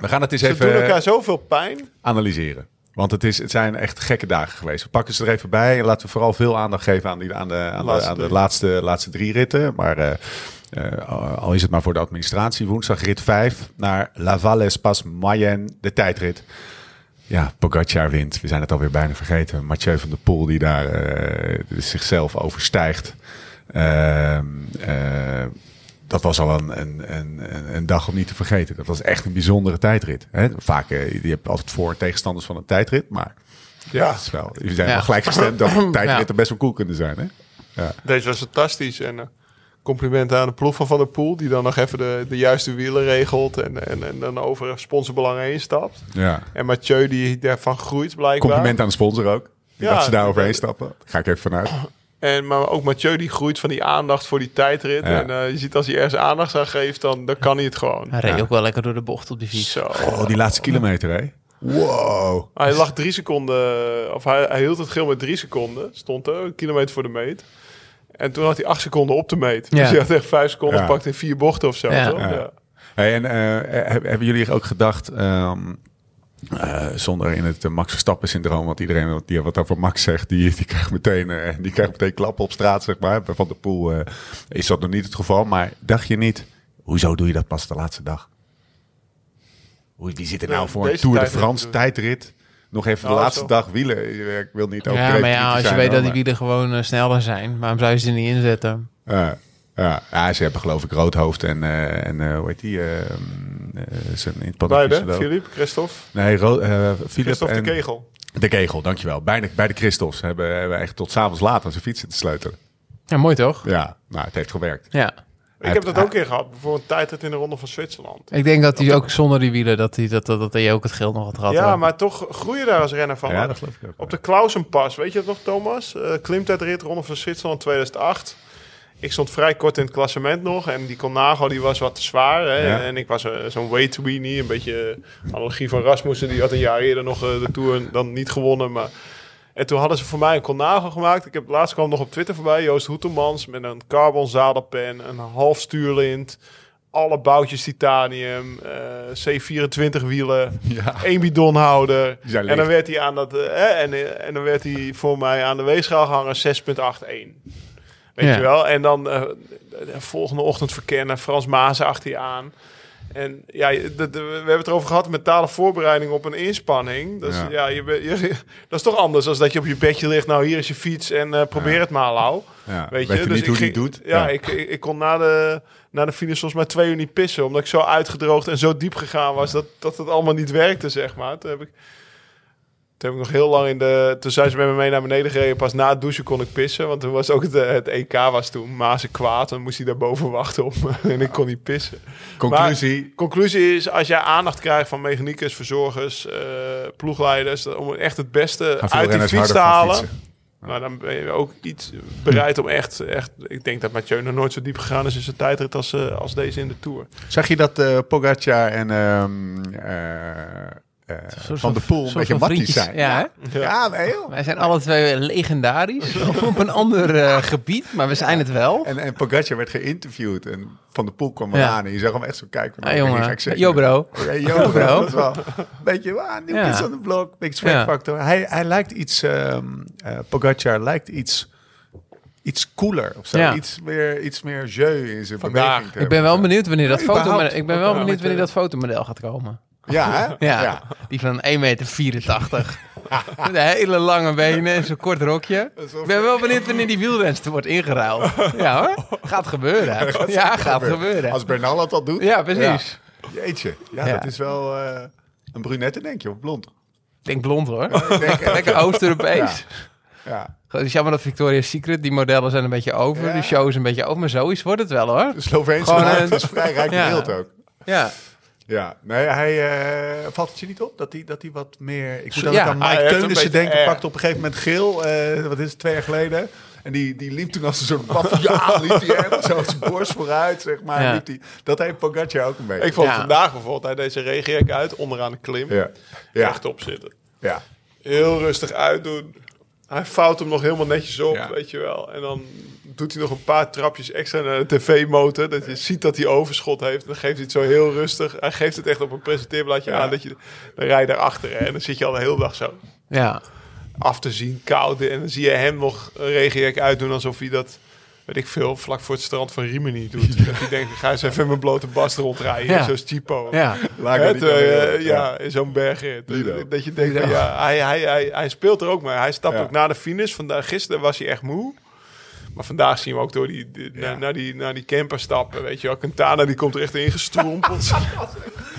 we gaan het eens ze doen even elkaar zoveel pijn. analyseren. Want het, is, het zijn echt gekke dagen geweest. We pakken ze er even bij. En laten we vooral veel aandacht geven aan, die, aan, de, aan, de, Laatste aan de drie. laatste, laatste drie ritten. Maar eh, eh, al is het maar voor de administratie. Woensdag rit 5 naar La Valle Spas Mayenne, de tijdrit. Ja, Pogacar wint. We zijn het alweer bijna vergeten. Mathieu van der Poel die daar eh, zichzelf overstijgt. Ehm, eh, dat was al een, een, een, een- dag om niet te vergeten. Dat was echt een bijzondere tijdrit. Hè? Vaak, eh, je hebt altijd voor- en tegenstanders van een tijdrit. Maar Ja, het is wel, jullie zijn Ja. wel gelijk gestemd dat tijdritten Ja. best wel cool kunnen zijn. Hè? Deze was fantastisch. En complimenten aan de ploeg van Van der Poel. Die dan nog even de, de juiste wielen regelt. En, en, en dan over sponsorbelang heen stapt. Ja. En Mathieu die daarvan groeit blijkbaar. Compliment aan de sponsor ook. Ja, dat ze daar overheen dat- stappen. Daar ga ik even vanuit. En, maar ook Mathieu die groeit van die aandacht voor die tijdrit. Ja. En eh, je ziet als hij ergens aandacht aan geeft, dan, dan kan hij het gewoon. Hij reed Ja. ook wel lekker door de bocht op die fiets. Zo. Oh, die laatste kilometer, hè? Wow. Hij lag drie seconden, of hij, hij hield het geel met drie seconden. Stond er, een kilometer voor de meet. En toen had hij acht seconden op de meet. Ja. Dus hij had echt vijf seconden Ja. gepakt in vier bochten of zo. Ja. toch? Ja. Ja. Hey, en eh, heb- hebben jullie ook gedacht, ehm, eh, zonder in het eh, Max Verstappen syndroom, want iedereen die wat over Max zegt, die, die krijgt meteen, eh, die krijgt meteen klappen op straat, zeg maar. Bij Van der Poel eh, is dat nog niet het geval, maar dacht je niet, hoezo doe je dat pas de laatste dag? Hoe, wie zit er nou voor een Tour de France tijdrit? Nog even de Oh, laatste zo. dag wielen. Ik wil niet Ja, overdreven maar ja, als je zijn, weet hoor, dat die wielen gewoon eh, sneller zijn, waarom zou je ze niet inzetten? Ja, ja. ja, ze hebben geloof ik Roodhoofd en, eh, en eh, hoe heet die? eh, eh, zijn in het Beide, Philippe, Christophe. Nee, Ro eh Philip Christophe en de Kegel. de Kegel, dankjewel. Beide, beide Christoffs hebben, hebben echt tot s'avonds laat aan zijn fiets zitten sleutelen. Ja, mooi toch? Ja, nou, het heeft gewerkt. Ja. Ik heb dat ook een keer gehad. Bijvoorbeeld een tijdrit in de Ronde van Zwitserland. Ik denk dat hij ook zonder die wielen, dat hij, dat, dat, dat hij ook het geel nog had gehad. Ja, maar toch groei je daar als renner van. Ja, dat geloof ik ook. Op de Klausenpas, weet je dat nog, Thomas? Uh, klimtijdrit Ronde van Zwitserland 2008. Ik stond vrij kort in het klassement nog. En die Colnago die was wat te zwaar. Hè? Ja. En ik was eh, zo'n weight weenie. Een beetje eh, analogie van Rasmussen. Die had een jaar eerder nog de Tour dan niet gewonnen. Maar... En toen hadden ze voor mij een Colnago gemaakt. Ik heb laatst kwam nog op Twitter voorbij. Joost Hoetemans met een carbon zadelpen. Een half stuurlint. Alle boutjes titanium. eh, C24 wielen. Ja. één bidonhouder. En dan werd hij aan dat. eh, hè, en, eh, en dan werd hij voor mij aan de weegschaal gehangen 6,81. Weet Ja. je wel? En dan eh, de volgende ochtend verkennen, Frans Maas achter je aan. En ja, de- de- we hebben het erover gehad, mentale voorbereiding op een inspanning. Dus Ja. ja, je, bent- je, dat is toch anders dan dat je op je bedje ligt. Nou, hier is je fiets en eh, probeer het maar, Lau. Ja. Weet, Weet je? Dus niet hoe ik die doet? Ja, Ik, ik, ik kon na de, na de finish volgens mij twee uur niet pissen. Omdat ik zo uitgedroogd en zo diep gegaan was dat, dat het allemaal niet werkte, zeg maar. Toen heb ik, toen heb ik nog heel lang in de... Toen zijn ze met me mee naar beneden gereden. Pas na het douchen kon ik pissen. Want toen was ook het, het EK was toen. Mazen kwaad. Dan moest hij daarboven wachten op me. en ik kon niet pissen. Conclusie. Conclusie is, als jij aandacht krijgt van mechaniekers, verzorgers, eh, ploegleiders... om echt het beste uit die fiets te halen... Maar dan ben je ook iets bereid om echt, echt... Ik denk dat Mathieu nog nooit zo diep gegaan is in zijn tijdrit als, eh, als deze in de Tour. Zag je dat Pogacar en ehm, eh, eh, Soort Van de Poel een soort beetje van matties vriendjes. zijn? Ja, hè? Ja, nee, joh. Wij zijn alle twee legendarisch op een ander eh, gebied, maar we zijn het wel. En, en Pogacar werd geïnterviewd en Van de Poel kwam Ja. eraan en je zag hem echt zo kijken. van, Ah, nou, jongen. Yo, bro. Ja, yo, bro. bro. Dat is wel een beetje, ah, nieuw Ja. kids on the block, big swag Ja. factor. Hij, hij lijkt iets, ehm eh Pogacar lijkt iets, iets cooler of zo. Ja. Iets, meer, iets meer jeu in zijn Vandaag. beweging. Ik ben wel benieuwd wanneer dat Ja, foto. Ik ben wel benieuwd wanneer dat fotomodel gaat komen. Ja, hè? Ja, die van 1,84 meter. Met hele lange benen en zo'n kort rokje. Ik ben wel benieuwd wanneer die wielrenster wordt ingeruild. Ja hoor, gaat gebeuren. Ja, gaat gebeuren. Als Bernal al doet. Ja, precies. Jeetje. Ja, dat is wel eh, een brunette, denk je, of blond? Ik denk blond hoor. Ik denk, Lekker Oost-Europees. ja. Het is jammer dat Victoria's Secret, die modellen zijn een beetje over. De show is een beetje over, maar zoiets wordt het wel hoor. De Sloveense Gewoon een- is vrij rijk Ja. bedeeld ook. Ja, Ja, nee, hij eh, valt het je niet op dat hij, dat hij wat meer. Ik moet Ja, ook aan Mike Teunissen denken. air. Pakte op een gegeven moment geel. eh, wat is het, twee jaar geleden. En die, die liep toen als een soort baviaan. liep hij echt zo zijn borst vooruit, zeg maar. Ja. Liep die, dat heeft Pogacar ook een beetje. Ik vond Ja. vandaag bijvoorbeeld, hij deze regenjek uit, onderaan de klim. ja. Ja. Rechtop zitten. ja. Heel rustig uitdoen. Hij vouwt hem nog helemaal netjes op, Ja. weet je wel. En dan doet hij nog een paar trapjes extra naar de tv-motor. Dat je ziet dat hij overschot heeft. Dan geeft hij het zo heel rustig. Hij geeft het echt op een presenteerbladje Ja. aan. Dat je, dan rij je daarachter hè, en dan zit je al de hele dag zo ja. af te zien, koud. En dan zie je hem nog een regenjek uitdoen alsof hij dat, weet ik veel, vlak voor het strand van Rimini doet. Dat hij denkt, ik ga eens even mijn blote bast rondrijden. Ja. Zoals Chipo. ja. Het, eh, wereld. ja, in zo'n bergrit. Dat je denkt, van, ja, hij, hij, hij, hij speelt er ook mee. Hij stapt Ja. ook na de finish. Vandaag, gisteren was hij echt moe. Maar vandaag zien we ook door die, die- Ja. naar, naar die, naar die camper stappen. Weet je wel, Quintana die komt er echt ingestrompeld.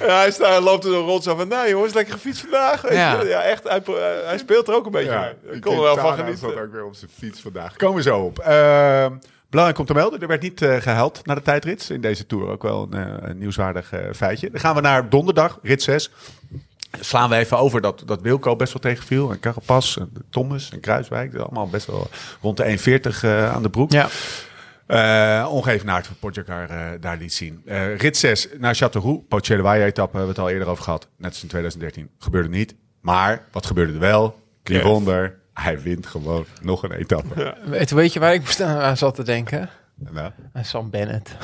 ja, hij, staat, hij loopt er zo rond zo van, nou jongens, lekker gefietst vandaag. Weet Ja. je? ja echt, hij, speelt er ook een beetje Ja, mee. Ik kon er wel van genieten. zat ook weer op zijn fiets vandaag. Komen we zo op. Ehm, belangrijk om te melden, er werd niet eh gehuild naar de tijdrits in deze Tour. Ook wel een, eh, een nieuwswaardig eh, feitje. Dan gaan we naar donderdag, rit 6. Slaan we even over dat, dat Wilco best wel tegenviel. En Carapaz, en Thomas en Kruiswijk. Allemaal best wel rond de 1,40 eh, aan de broek. ja. Eh ongeëvenaard voor Pogacar eh daar liet zien. Eh, rit 6 naar Châteauroux. Poitiers-de-Waille-etappe hebben we het al eerder over gehad. Net als in 2013. Gebeurde niet. Maar wat gebeurde er wel? Wonder. Hij wint gewoon nog een etappe. Weet, weet je waar ik moest aan zat te denken? Nou, Aan Sam Bennett.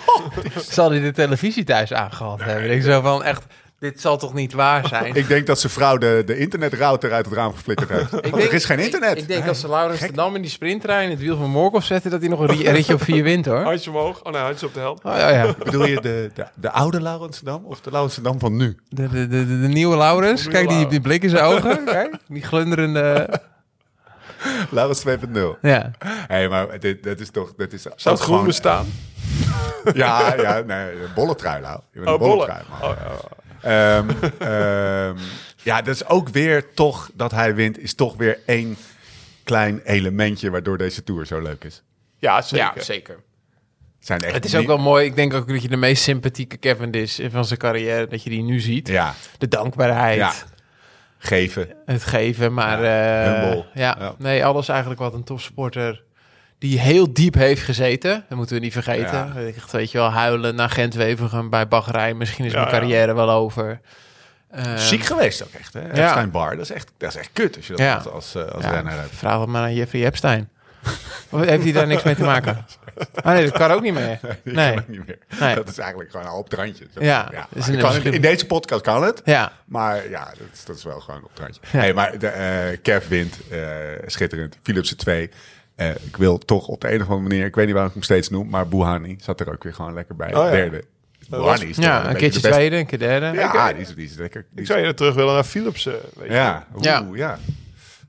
Zal hij de televisie thuis aangehad hebben? Ik zo van echt, dit zal toch niet waar zijn? ik denk dat zijn vrouw de, de internetrouter uit het raam geflikkerd heeft. Want er is geen internet. Ik, ik denk als ze Laurens de Dam in die sprinttrein het wiel van Morkov zetten, dat hij nog een ri- ritje op vier wint hoor. Handjes omhoog. Oh nee, handjes op de helft. Oh, ja, ja. Bedoel je de, de, de oude Laurensdam of de Laurensdam van nu? De, de, de, de, de nieuwe Laurens. Nieuwe Kijk, die, Laurens. die blik in zijn ogen. Kijk, die glunderende... Laurens 2.0. Ja. Hé, maar dit, dat is toch... Dat is Zou het groen bestaan? Ja, ja, nee, bolle trui. Je bent Oh, een bolle bollen. trui, man. Oh. Ehm, ehm, ja, dat is ook weer toch dat hij wint, is toch weer één klein elementje waardoor deze tour zo leuk is. ja, zeker. ja, zeker. Zijn echt Het is ook wel mooi. Ik denk ook dat je de meest sympathieke Kevin is van zijn carrière, dat je die nu ziet. Ja, De dankbaarheid. ja. Geven. Het geven, maar Ja, eh, humble. ja, Ja. nee, alles eigenlijk wat een topsporter die heel diep heeft gezeten. Dat moeten we niet vergeten. Ja. Echt, weet je wel, huilen naar Gent-Wevergem bij Bahrein. Misschien is Ja, mijn carrière wel over. Ehm, Ziek geweest ook echt, hè? Epstein Bar, dat is echt, dat is echt kut als je dat als, als, eh, als renner hebt. vraag het maar aan Jeffrey Epstein. Of heeft hij daar niks mee te maken? Ah nee, dat kan ook niet meer. Nee. kan ook niet meer. Nee. Dat is eigenlijk gewoon al op het randje. Ja, dus in- kan in, in deze podcast kan het. Ja, Maar ja, dat is, dat is wel gewoon op het randje. Hey, maar de, eh, Kev wint. eh, schitterend. Philipsen 2. Eh, ik wil toch op de een of andere manier, ik weet niet waarom ik hem steeds noem, maar Buhani zat er ook weer gewoon lekker bij. Oh ja. Derde. Buhani is ja een keertje de tweede, een keer derde. Ja, die is, die is lekker. die Ik zou je terug willen naar Philipsen. Weet je. ja, Ja. oeh, ja.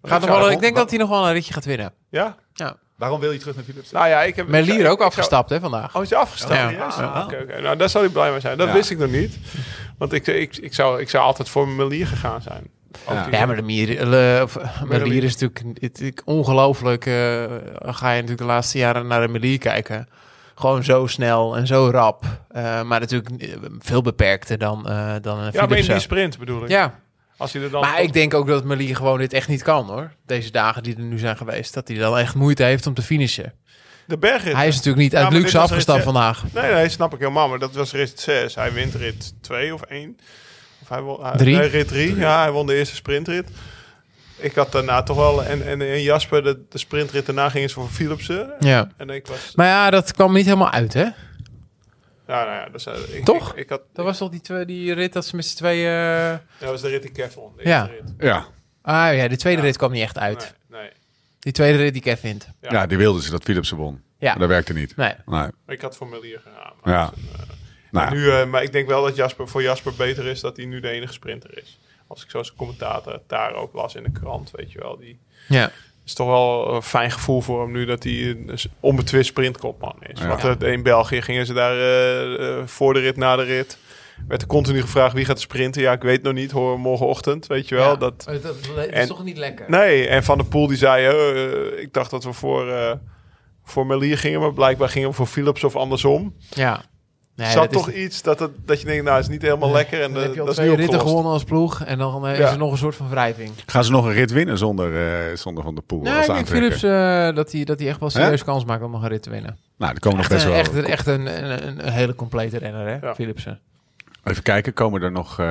Gaat nog wel, ik denk dat hij nog wel een ritje gaat winnen. Ja? Ja. Waarom wil je terug naar Philipsen? Nou ja, ik heb... Merlier ik- ook ik zou- afgestapt hè, vandaag. Oh, is hij afgestapt? Ja. Ja. Ja. Oké, oké. Nou, daar zou hij blij mee zijn. Dat Ja. wist ik nog niet. Want ik, ik, ik, zou, ik zou altijd voor Merlier gegaan zijn. Ook Ja. maar de Mier, eh, eh, is natuurlijk ongelooflijk. eh, ga je natuurlijk de laatste jaren naar de Merlier kijken. Gewoon zo snel en zo rap. Eh, maar natuurlijk eh, veel beperkter dan, eh dan een Ja, maar in die sprint bedoel ik. Ja, Als hij er dan maar ik denk ook dat Merlier gewoon dit echt niet kan hoor. Deze dagen die er nu zijn geweest. Dat hij dan echt moeite heeft om te finishen. De bergrit. Hij is natuurlijk niet Ja, uit luxe afgestapt vandaag. Nee, nee, snap ik helemaal. Maar dat was rit 6. Hij wint rit 2 of 1. Of hij won, Drie. Nee, rit 3. Ja, hij won de eerste sprintrit. Ik had daarna toch wel... En, en, en Jasper, de, de sprintrit daarna ging eens voor Philipsen. Ja. En ik was... Maar ja, dat kwam niet helemaal uit hè. Ja, nou ja, dus, eh, ik, Toch? Ik, ik had, Dat was toch die, twee, die rit dat ze met z'n tweeën... eh, dat was de rit die Kev won. De Ja. eerste rit. Ja. Ah ja, de tweede Ja. rit kwam niet echt uit. Nee, nee. Die tweede rit die Kev wint. Ja. Ja, die wilden ze dat Philipsen won. Ja. Maar dat werkte niet. Nee. Nee. Ik had voor Melier gegaan. maar Ja. Nou, ja. nu, eh, maar ik denk wel dat Jasper, voor Jasper beter is dat hij nu de enige sprinter is. Als ik zo als commentater daar ook las in de krant, weet je wel. Die Ja. is toch wel een fijn gevoel voor hem nu dat hij een onbetwist sprintkopman is. Ja. Want eh, in België gingen ze daar eh, voor de rit, na de rit. Werd er continu gevraagd wie gaat sprinten. Ja, ik weet nog niet. Hoor morgenochtend, weet je wel. Ja. Dat, Maar dat, dat is En- toch niet lekker? Nee, en Van der Poel die zei, eh, eh, ik dacht dat we voor, eh voor Melier gingen, maar blijkbaar gingen we voor Philips of andersom. Ja. Nee, Zat is- toch iets dat, het, dat je denkt, nou, het is niet helemaal lekker en Dan heb je al dat is twee ritten gewonnen als ploeg. En dan eh, is Ja. er nog een soort van wrijving. Gaan ze nog een rit winnen zonder, eh, zonder Van der Poel? Nee, als ik denk aantrekker? Philips eh, dat hij dat hij echt wel serieus kans maakt om nog een rit te winnen. Nou, er komen nog Echt, best een, wel... echt, een, echt een, een, een hele complete renner, hè, Ja. Philipsen. Even kijken, komen er nog, eh,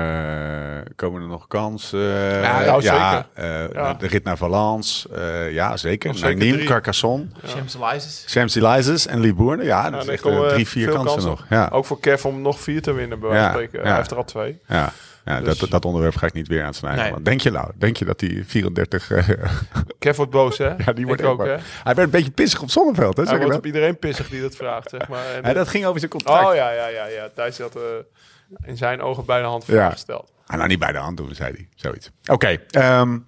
komen er nog kansen? Ja, Eh, nou, ja, zeker. eh, Ja. De rit naar Valence, eh, ja zeker. Naar Nîmes. Carcassonne, Elyses. Champs-Élysées en Libourne. Ja, dat Nou, is echt drie, vier kansen, kansen. nog. Ja, Ook voor Kev om nog vier te winnen, bij wijze Ja, van spreken. ja. Hij heeft er al twee. ja. ja Dus- dat, dat onderwerp ga ik niet weer aansnijden. Nee. want Denk je nou, denk je dat die 34... eh, Kev wordt boos, hè? ja, die wordt ook, hè? Hij werd een beetje pissig op Zonneveld, hè? Hij wordt dat? op iedereen pissig die dat vraagt, zeg maar. En, Ja, dat ging over zijn contract. oh ja, ja, ja, ja. Thijs had in zijn ogen bij de hand Ja. gesteld. Ah, nou, niet bij de hand doen, zei hij. Zoiets. Oké. ehm,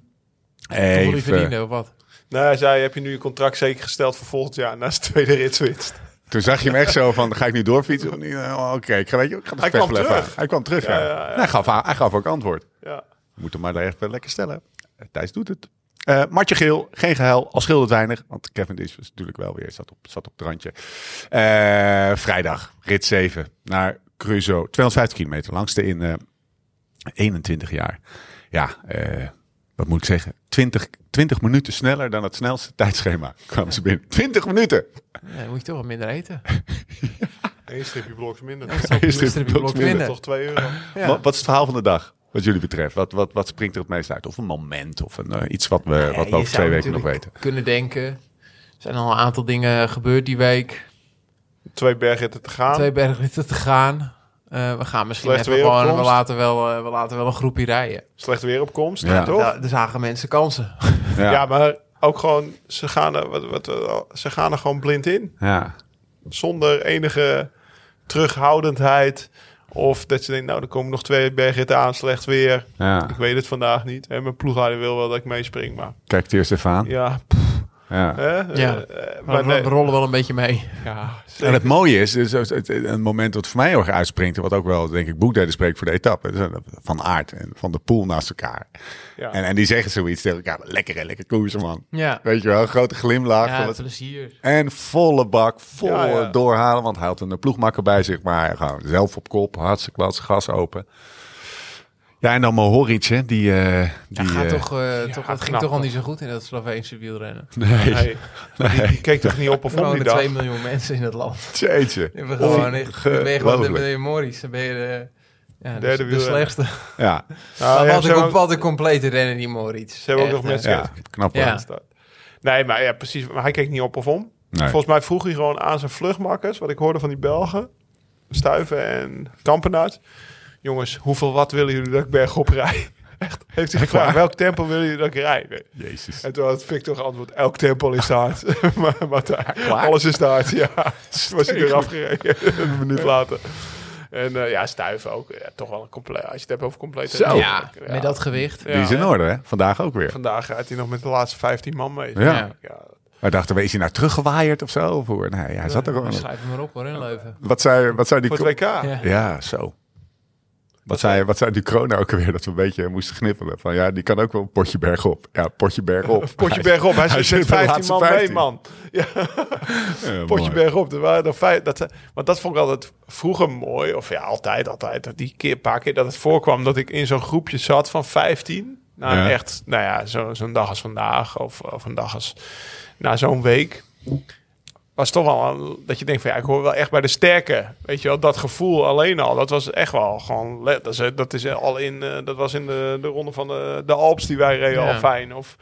Hoeveel hij even... of wat? Nee, hij zei, heb je nu je contract zeker gesteld voor volgend jaar na zijn tweede ritswinst? Toen zag je hem echt zo van, ga ik nu doorfietsen of niet? Oh, Oké, ik ga, weet je, ik ga het Hij kwam terug. aan. Hij kwam terug, ja. Ja, ja, ja. Hij, gaf, hij gaf ook antwoord. Ja. We moeten hem maar even lekker stellen. Eh, Thijs doet het. Eh Martje Geel, geen gehuil, al scheelde het weinig. Want Kevin Dish was natuurlijk wel weer, zat op, zat op het randje. Eh, vrijdag, rit 7 naar Cruzo. 250 kilometer, langste in eh 21 jaar. Ja, eh, wat moet ik zeggen? 20, 20 minuten sneller dan het snelste tijdschema kwamen ze binnen. 20 minuten! Ja, dan moet je toch wat minder eten. Eén stripje bloks minder. Dit stripje blok minder? Toch 2 euro. Ja. Wat, wat is het verhaal van de dag, wat jullie betreft? Wat, wat, wat springt er het meest uit? Of een moment, of een, eh, iets wat we, wat we over twee weken nog weten? kunnen denken. Er zijn al een aantal dingen gebeurd die week. Twee bergritten te gaan. Twee bergritten te gaan. Eh, we gaan misschien Slecht even weer op gewoon... We komst. laten, wel, eh, we laten wel een groepje rijden. Slecht weeropkomst, Ja. toch? Ja, er zagen mensen kansen. Ja, Ja. maar ook gewoon, ze gaan, er, wat, wat, ze gaan er gewoon blind in. ja. Zonder enige terughoudendheid. Of dat ze denken, nou, er komen nog twee bergritten aan, slecht weer. ja. Ik weet het vandaag niet. En mijn ploegleider wil wel dat ik meespring, maar Kijk het eerst even aan. ja. Ja. Ja. Eh, eh, Maar we, rollen wel een beetje mee. Ja, En het mooie is, dus het, het- een moment wat voor mij heel erg uitspringt, en wat ook wel, denk ik, boekdelen spreekt voor de etappe, dat is van Aert en van de Poel naast elkaar. Ja. En, en die zeggen zoiets tegen elkaar, lekker hè, lekker koersen man. Ja, Weet je wel, een grote glimlach. ja van het het- plezier. en volle bak, vol Ja, ja. doorhalen, want hij had een ploegmakker bij zich, maar gewoon zelf op kop, hartstikke klats, gas open. Ja, en dan Mohoric, hè, die... eh die Ja, gaat eh, toch, eh, toch, het ging knap, toch al niet zo goed in dat Sloveense wielrennen. nee, Nee. Maar Die, die keek toch niet op of Er om die dag? 2 miljoen mensen in het land. jeetje. Je bent gewoon dan ben je gewoon de, de. Dan ben je de, ja, de, Derde de wielrenner. slechtste. Ja, Nou, ja, wat, een, hebben ook- wat een complete renner die Moritz. Ze hebben ook nog mensen- ja, knap. Ja. Start. Nee, maar ja, precies. Maar hij keek niet op of om. Nee. Volgens mij vroeg hij gewoon aan zijn vluchtmakkers, wat ik hoorde van die Belgen, Stuiven en Kampenaert. Jongens, hoeveel watt willen jullie dat ik bergop rij? Echt, heeft hij gevraagd, welk tempo willen jullie dat ik rijd? Nee. Jezus. En toen had Victor geantwoord, elk tempo is te hard. maar, maar alles is te hard, ja. Was hij eraf gereden, een minuut later. En eh, ja, Stuiven ook. Ja, toch wel een compleet. Als je het hebt over complete. Zo. Ja, met dat gewicht. Ja. Die is in orde, hè? Vandaag ook weer. Vandaag rijdt hij nog met de laatste 15 man mee. Ja. ja. Wij dachten, wees hij nou teruggewaaid of zo? Of hoe? Nee, hij zat er gewoon. Schrijf hem maar op hoor, in Leuven. Wat zei, wat zei die... Voor het WK. Ja. Ja, zo. Wat zei, wat zei die corona ook alweer? Dat we een beetje moesten knippelen. Van ja, die kan ook wel een potje bergop. Ja, potje bergop. Potje bergop. Hij, Hij zit zit met bij de 15 man mee, 15. man. Ja, Ja, potje mooi. bergop. Er waren er vijf, dat, want dat vond ik altijd vroeger mooi. Of ja, altijd, altijd. dat Die keer, paar keer dat het voorkwam dat ik in zo'n groepje zat van 15. Nou, Ja. echt, nou ja, zo- zo'n dag als vandaag. Of, of een dag als, na zo'n week. Was toch wel een- dat je denkt van ja, ik hoor wel echt bij de sterke. Weet je wel, dat gevoel alleen al. Dat was echt wel gewoon. Dat is, dat is al in. eh, dat was in de, de ronde van de, de Alps die wij reden Ja. al fijn. Of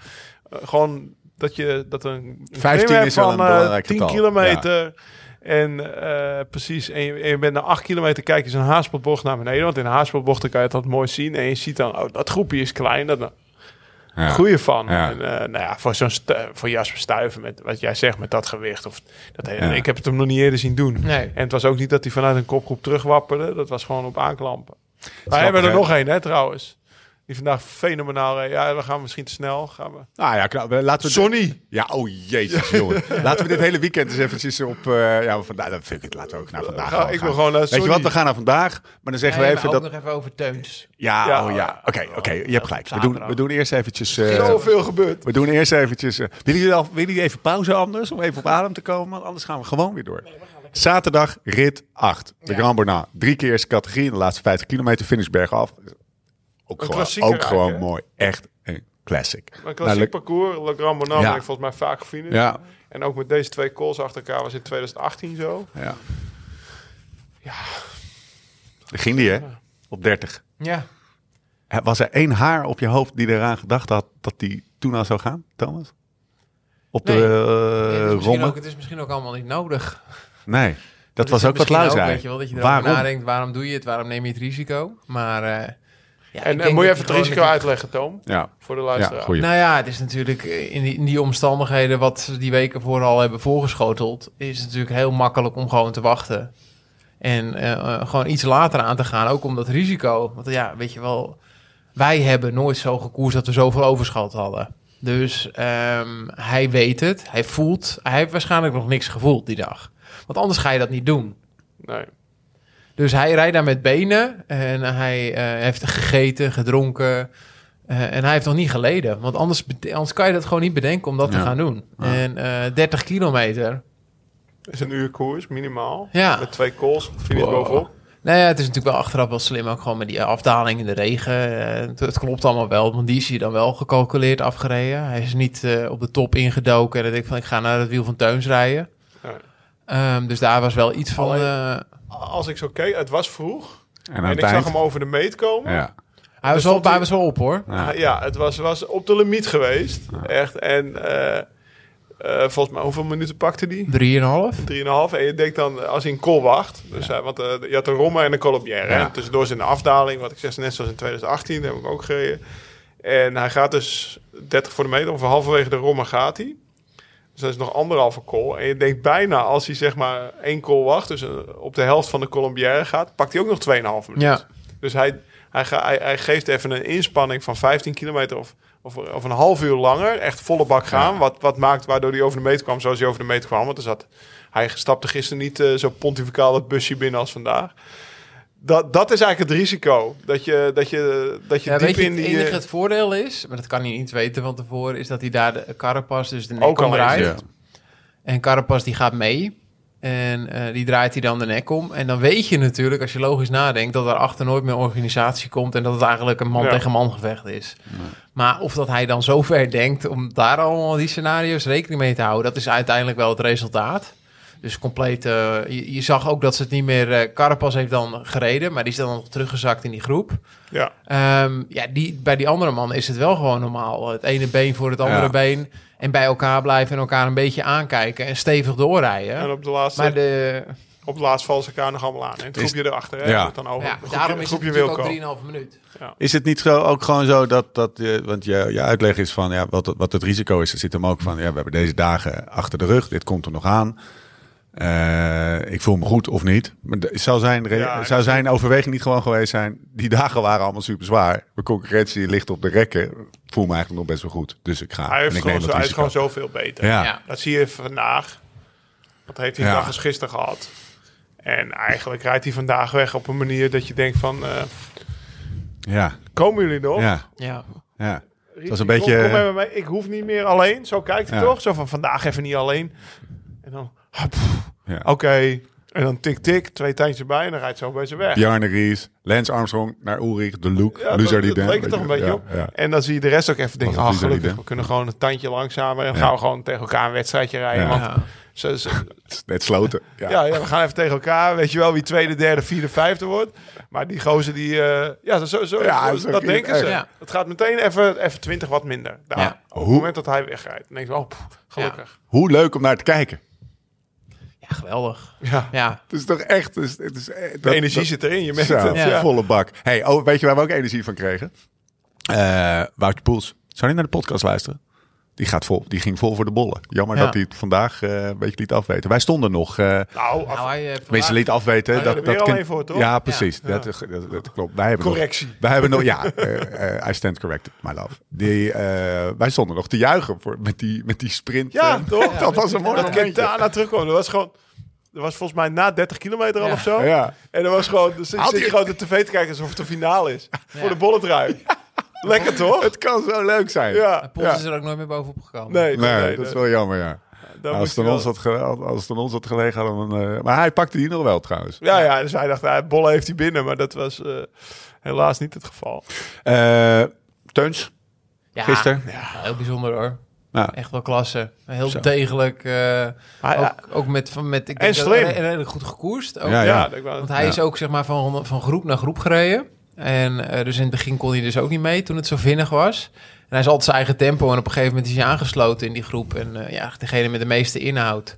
eh, gewoon dat je dat een, een 15 klim hebt is wel van een eh, belangrijk 10 getal. kilometer. En eh, precies, en je, en je bent na 8 kilometer, kijk je zo'n haarspelbocht naar beneden. Want in de haarspelbochten kan je het altijd mooi zien. En je ziet dan, oh, dat groepje is klein. Dat, Ja. goede van. Ja. En, eh, nou ja, voor zo'n stu- voor Jasper Stuyven met wat jij zegt met dat gewicht. Of dat hele, Ja. Ik heb het hem nog niet eerder zien doen. Nee. En het was ook niet dat hij vanuit een kopgroep terugwapperde. Dat was gewoon op aanklampen. Wij grappig, hebben er nog één, hè, trouwens. Die vandaag fenomenaal reed. Ja, dan gaan we misschien te snel. Gaan we. Nou ja, knap. We- laten we... Sonny. Ja, oh jezus, jongen. Laten we dit hele weekend eens eventjes op... eh ja, vandaag, dan vind ik het. Laten we ook naar vandaag Ga- gewoon ik wil gaan. gewoon naar Weet je wat, we gaan naar vandaag. Maar dan zeggen Nee, we even ook dat... nog even over Teuns. Ja, Ja, oh ja. Oké, oké. je hebt gelijk. We doen, we doen eerst eventjes... eh, Zoveel gebeurd. we doen eerst eventjes... eh, willen, jullie al, willen jullie even pauze anders? Om even op adem te komen? Want Anders gaan we gewoon weer door. Zaterdag, rit 8. De Grand Bernard. Drie keer eerste categorie. In de laatste 50 kilometer finish bergaf. Ook, gewoon, ook gewoon mooi. Echt een classic. Een Nou, klassiek parcours. Le Grand Ja. ben ik volgens mij vaak gefinished. Ja. En ook met deze twee calls achter elkaar was in 2018 zo. Ja. Daar ging die, hè? Op 30. Ja. Was er één haar op je hoofd die eraan gedacht had dat die toen al zou gaan, Thomas? Op de Nee. eh, het, is misschien rommel? ook, het is misschien ook allemaal niet nodig. Nee, dat, was ook wat. Weet je wel, dat je erover Waarom? nadenkt, waarom doe je het? Waarom neem je het risico? Maar eh, ja, En, denk en moet je even het risico uitleggen, Toom? Ja, Voor de ja luisteraar. goeie. Nou ja, het is natuurlijk eh, in die, in die omstandigheden wat ze die weken voor al hebben voorgeschoteld, is het natuurlijk heel makkelijk om gewoon te wachten. En eh, eh, gewoon iets later aan te gaan, ook om dat risico. Want ja, weet je wel, wij hebben nooit zo gekoerst dat we zoveel overschot hadden. Dus ehm, hij weet het, hij voelt, hij heeft waarschijnlijk nog niks gevoeld die dag. Want anders ga je dat niet doen. Nee. Dus hij rijdt daar met benen en hij eh, heeft gegeten, gedronken. eh, en hij heeft nog niet geleden. Want anders, anders kan je dat gewoon niet bedenken om dat te gaan doen. En eh 30 kilometer. is een uur koers, minimaal. Ja. Met twee calls, finish Wow. bovenop. Nou ja, het is natuurlijk wel achteraf wel slim. Ook gewoon met die afdaling in de regen. Eh, het, het klopt allemaal wel. Want die is hier dan wel gecalculeerd afgereden. Hij is niet eh, op de top ingedoken. En dan denk ik van, ik ga naar het wiel van Teuns rijden. Ehm, dus daar was wel iets van... Eh, Als ik zo keek, het was vroeg. En ik zag hem over de meet komen. Ja. hij, was stond wel, hij hij- was wel op hoor. Ja. Ja, het was, was op de limiet geweest. Echt. En eh, eh, volgens mij, hoeveel minuten pakte die? 3,5. 3,5. En je denkt dan, als hij een call wacht. Dus, want eh, je had een Romme en een Colombière. Ja. En tussendoor de afdaling, wat ik zeg, net zoals in 2018. Dat heb ik ook gereden. En hij gaat dus 30 voor de meter. Of halverwege de Romme gaat hij. Dus dat is nog anderhalve call. En je denkt bijna, als hij zeg maar één call wacht. Dus eh, op de helft van de Colombière gaat. Pakt hij ook nog 2,5 minuten. Ja. Dus hij, hij, hij, hij geeft even een inspanning van 15 kilometer of, of, of een half uur langer. Echt volle bak gaan. Wat, wat maakt waardoor hij over de meet kwam zoals hij over de meet kwam. Want er zat, hij stapte gisteren niet eh, zo pontificaal het busje binnen als vandaag. Dat, dat is eigenlijk het risico. Dat je, dat je, dat je Ja, diep weet je, in het die... enige eh, het voordeel is, maar dat kan hij niet weten van tevoren, is dat hij daar de Carapas, dus de nek Ook eens, Ja. En Carapas die gaat mee. En eh, die draait hij dan de nek om. En dan weet je natuurlijk, als je logisch nadenkt, dat er achter nooit meer organisatie komt. En dat het eigenlijk een man Ja. tegen man gevecht is. Maar of dat hij dan zo ver denkt om daar allemaal die scenario's rekening mee te houden, dat is uiteindelijk wel het resultaat. Dus compleet, eh, je, je zag ook dat ze het niet meer. eh Carapas heeft dan gereden, maar die is dan nog teruggezakt in die groep. ja. Ehm, ja, die, bij die andere man is het wel gewoon normaal. Het ene been voor het andere Ja. been. En bij elkaar blijven en elkaar een beetje aankijken en stevig doorrijden. En op de laatste, maar de, op de laatste vallen ze elkaar nog allemaal aan. En het Is- groepje erachter. Hè, Ja. dan over, ja, het groepje, daarom is het groepje natuurlijk ook 3,5 minuut. Is het niet zo, ook gewoon zo dat, dat je, want je, je uitleg is van ja, wat, het- wat het risico is, er zit hem ook van, ja, we hebben deze dagen achter de rug, dit komt er nog aan. Eh, ik voel me goed of niet. Maar zou zijn, Ja, zou zijn overweging niet gewoon geweest zijn, die dagen waren allemaal super zwaar. De concurrentie ligt op de rekken. Ik voel me eigenlijk nog best wel goed. Dus ik ga Hij, en heeft ik gewoon, neem zo, dat hij is gewoon zoveel beter. Ja. Ja. Dat zie je vandaag. Dat heeft hij Ja. dag als gisteren gehad. En eigenlijk rijdt hij vandaag weg op een manier dat je denkt van... eh, Ja, komen jullie nog? ja, Ja. ja. Riep was een beetje- Kom, kom met me mee. Ik hoef niet meer alleen. Zo kijkt hij Ja. toch? Zo van vandaag even niet alleen. En dan... ah, ja. Oké. En dan tik tik. Twee tandjes erbij. En dan rijdt zo bij ze weg. Bjarne Ries, Lance Armstrong naar Ulrich, de Luke, Ja, Loser dat, leek toch een beetje op. Ja, En dan zie je de rest ook even denken... Ah, het gelukkig, we kunnen gewoon een tandje langzamer. En gaan we gewoon tegen elkaar een wedstrijdje rijden. Ja. Want Ja. ze, ze- Net sloten. Ja. Ja, ja, we gaan even tegen elkaar. Weet je wel wie tweede, derde, vierde, vijfde wordt. Maar die gozer die... eh, ja, zo, zo, Ja, zo- zo dat denken ze. echt. Het gaat meteen even, even 20 wat minder. Daar. Ja. Op het moment dat hij wegrijdt. Dan denk je, oh, pff, gelukkig. Hoe leuk om naar te kijken. Ja, geweldig. Ja. Ja. Het is toch echt... Het is, het is, eh, De dat- energie dat- zit erin. Je merkt Zo, het. Ja. Volle bak. Hey, oh, weet je waar we ook energie van kregen? Eh Woutje Poels. Zou hij naar de podcast luisteren? Die, gaat vol, die ging vol voor de bollen. Jammer Ja. dat hij het vandaag eh, een beetje liet afweten. Wij stonden nog... eh Nou, af- Nou, eh, Tenminste, liet afweten. Hij dat, er dat voor, toch? Ja, precies. Ja. Dat, dat, dat klopt. Wij hebben Correctie. Nog, wij hebben nog, ja, eh, eh, I stand corrected, my love. Die, eh, wij stonden nog te juichen voor, met, die, met die sprint. Ja, toch? dat was een mooi dat momentje. Quintana terugkwam. Dat was gewoon... Dat was volgens mij na 30 kilometer al Ja. of zo. Ja. En dat was gewoon... Dus zit je gewoon de tv te kijken alsof het de finale is. Voor de bolletrui. Lekker toch? Het kan zo leuk zijn. Ja. Pons ja. is er ook nooit meer bovenop gekomen. Nee, Nee, nee, nee, dat is wel jammer, ja. Daar als, het hij aan ons had ge- als het aan ons had gelegen, hadden we een, eh, Maar hij pakte die nog wel trouwens. Ja, ja, dus wij dachten, ja, Bolle heeft hij binnen. Maar dat was eh, helaas niet het geval. Eh Teuns, Ja, gisteren. ja, heel bijzonder hoor. Ja. Echt wel klasse. Heel Zo. degelijk. eh, ja, ook, ook met, van- met ik En denk dat slim. hij redelijk goed gekoerst. Ook, Ja, ja, dat Want hij Ja. is ook zeg maar van, van groep naar groep gereden. En eh, dus in het begin kon hij dus ook niet mee toen het zo vinnig was. En hij is altijd zijn eigen tempo. En op een gegeven moment is hij aangesloten in die groep. En eh, ja, degene met de meeste inhoud.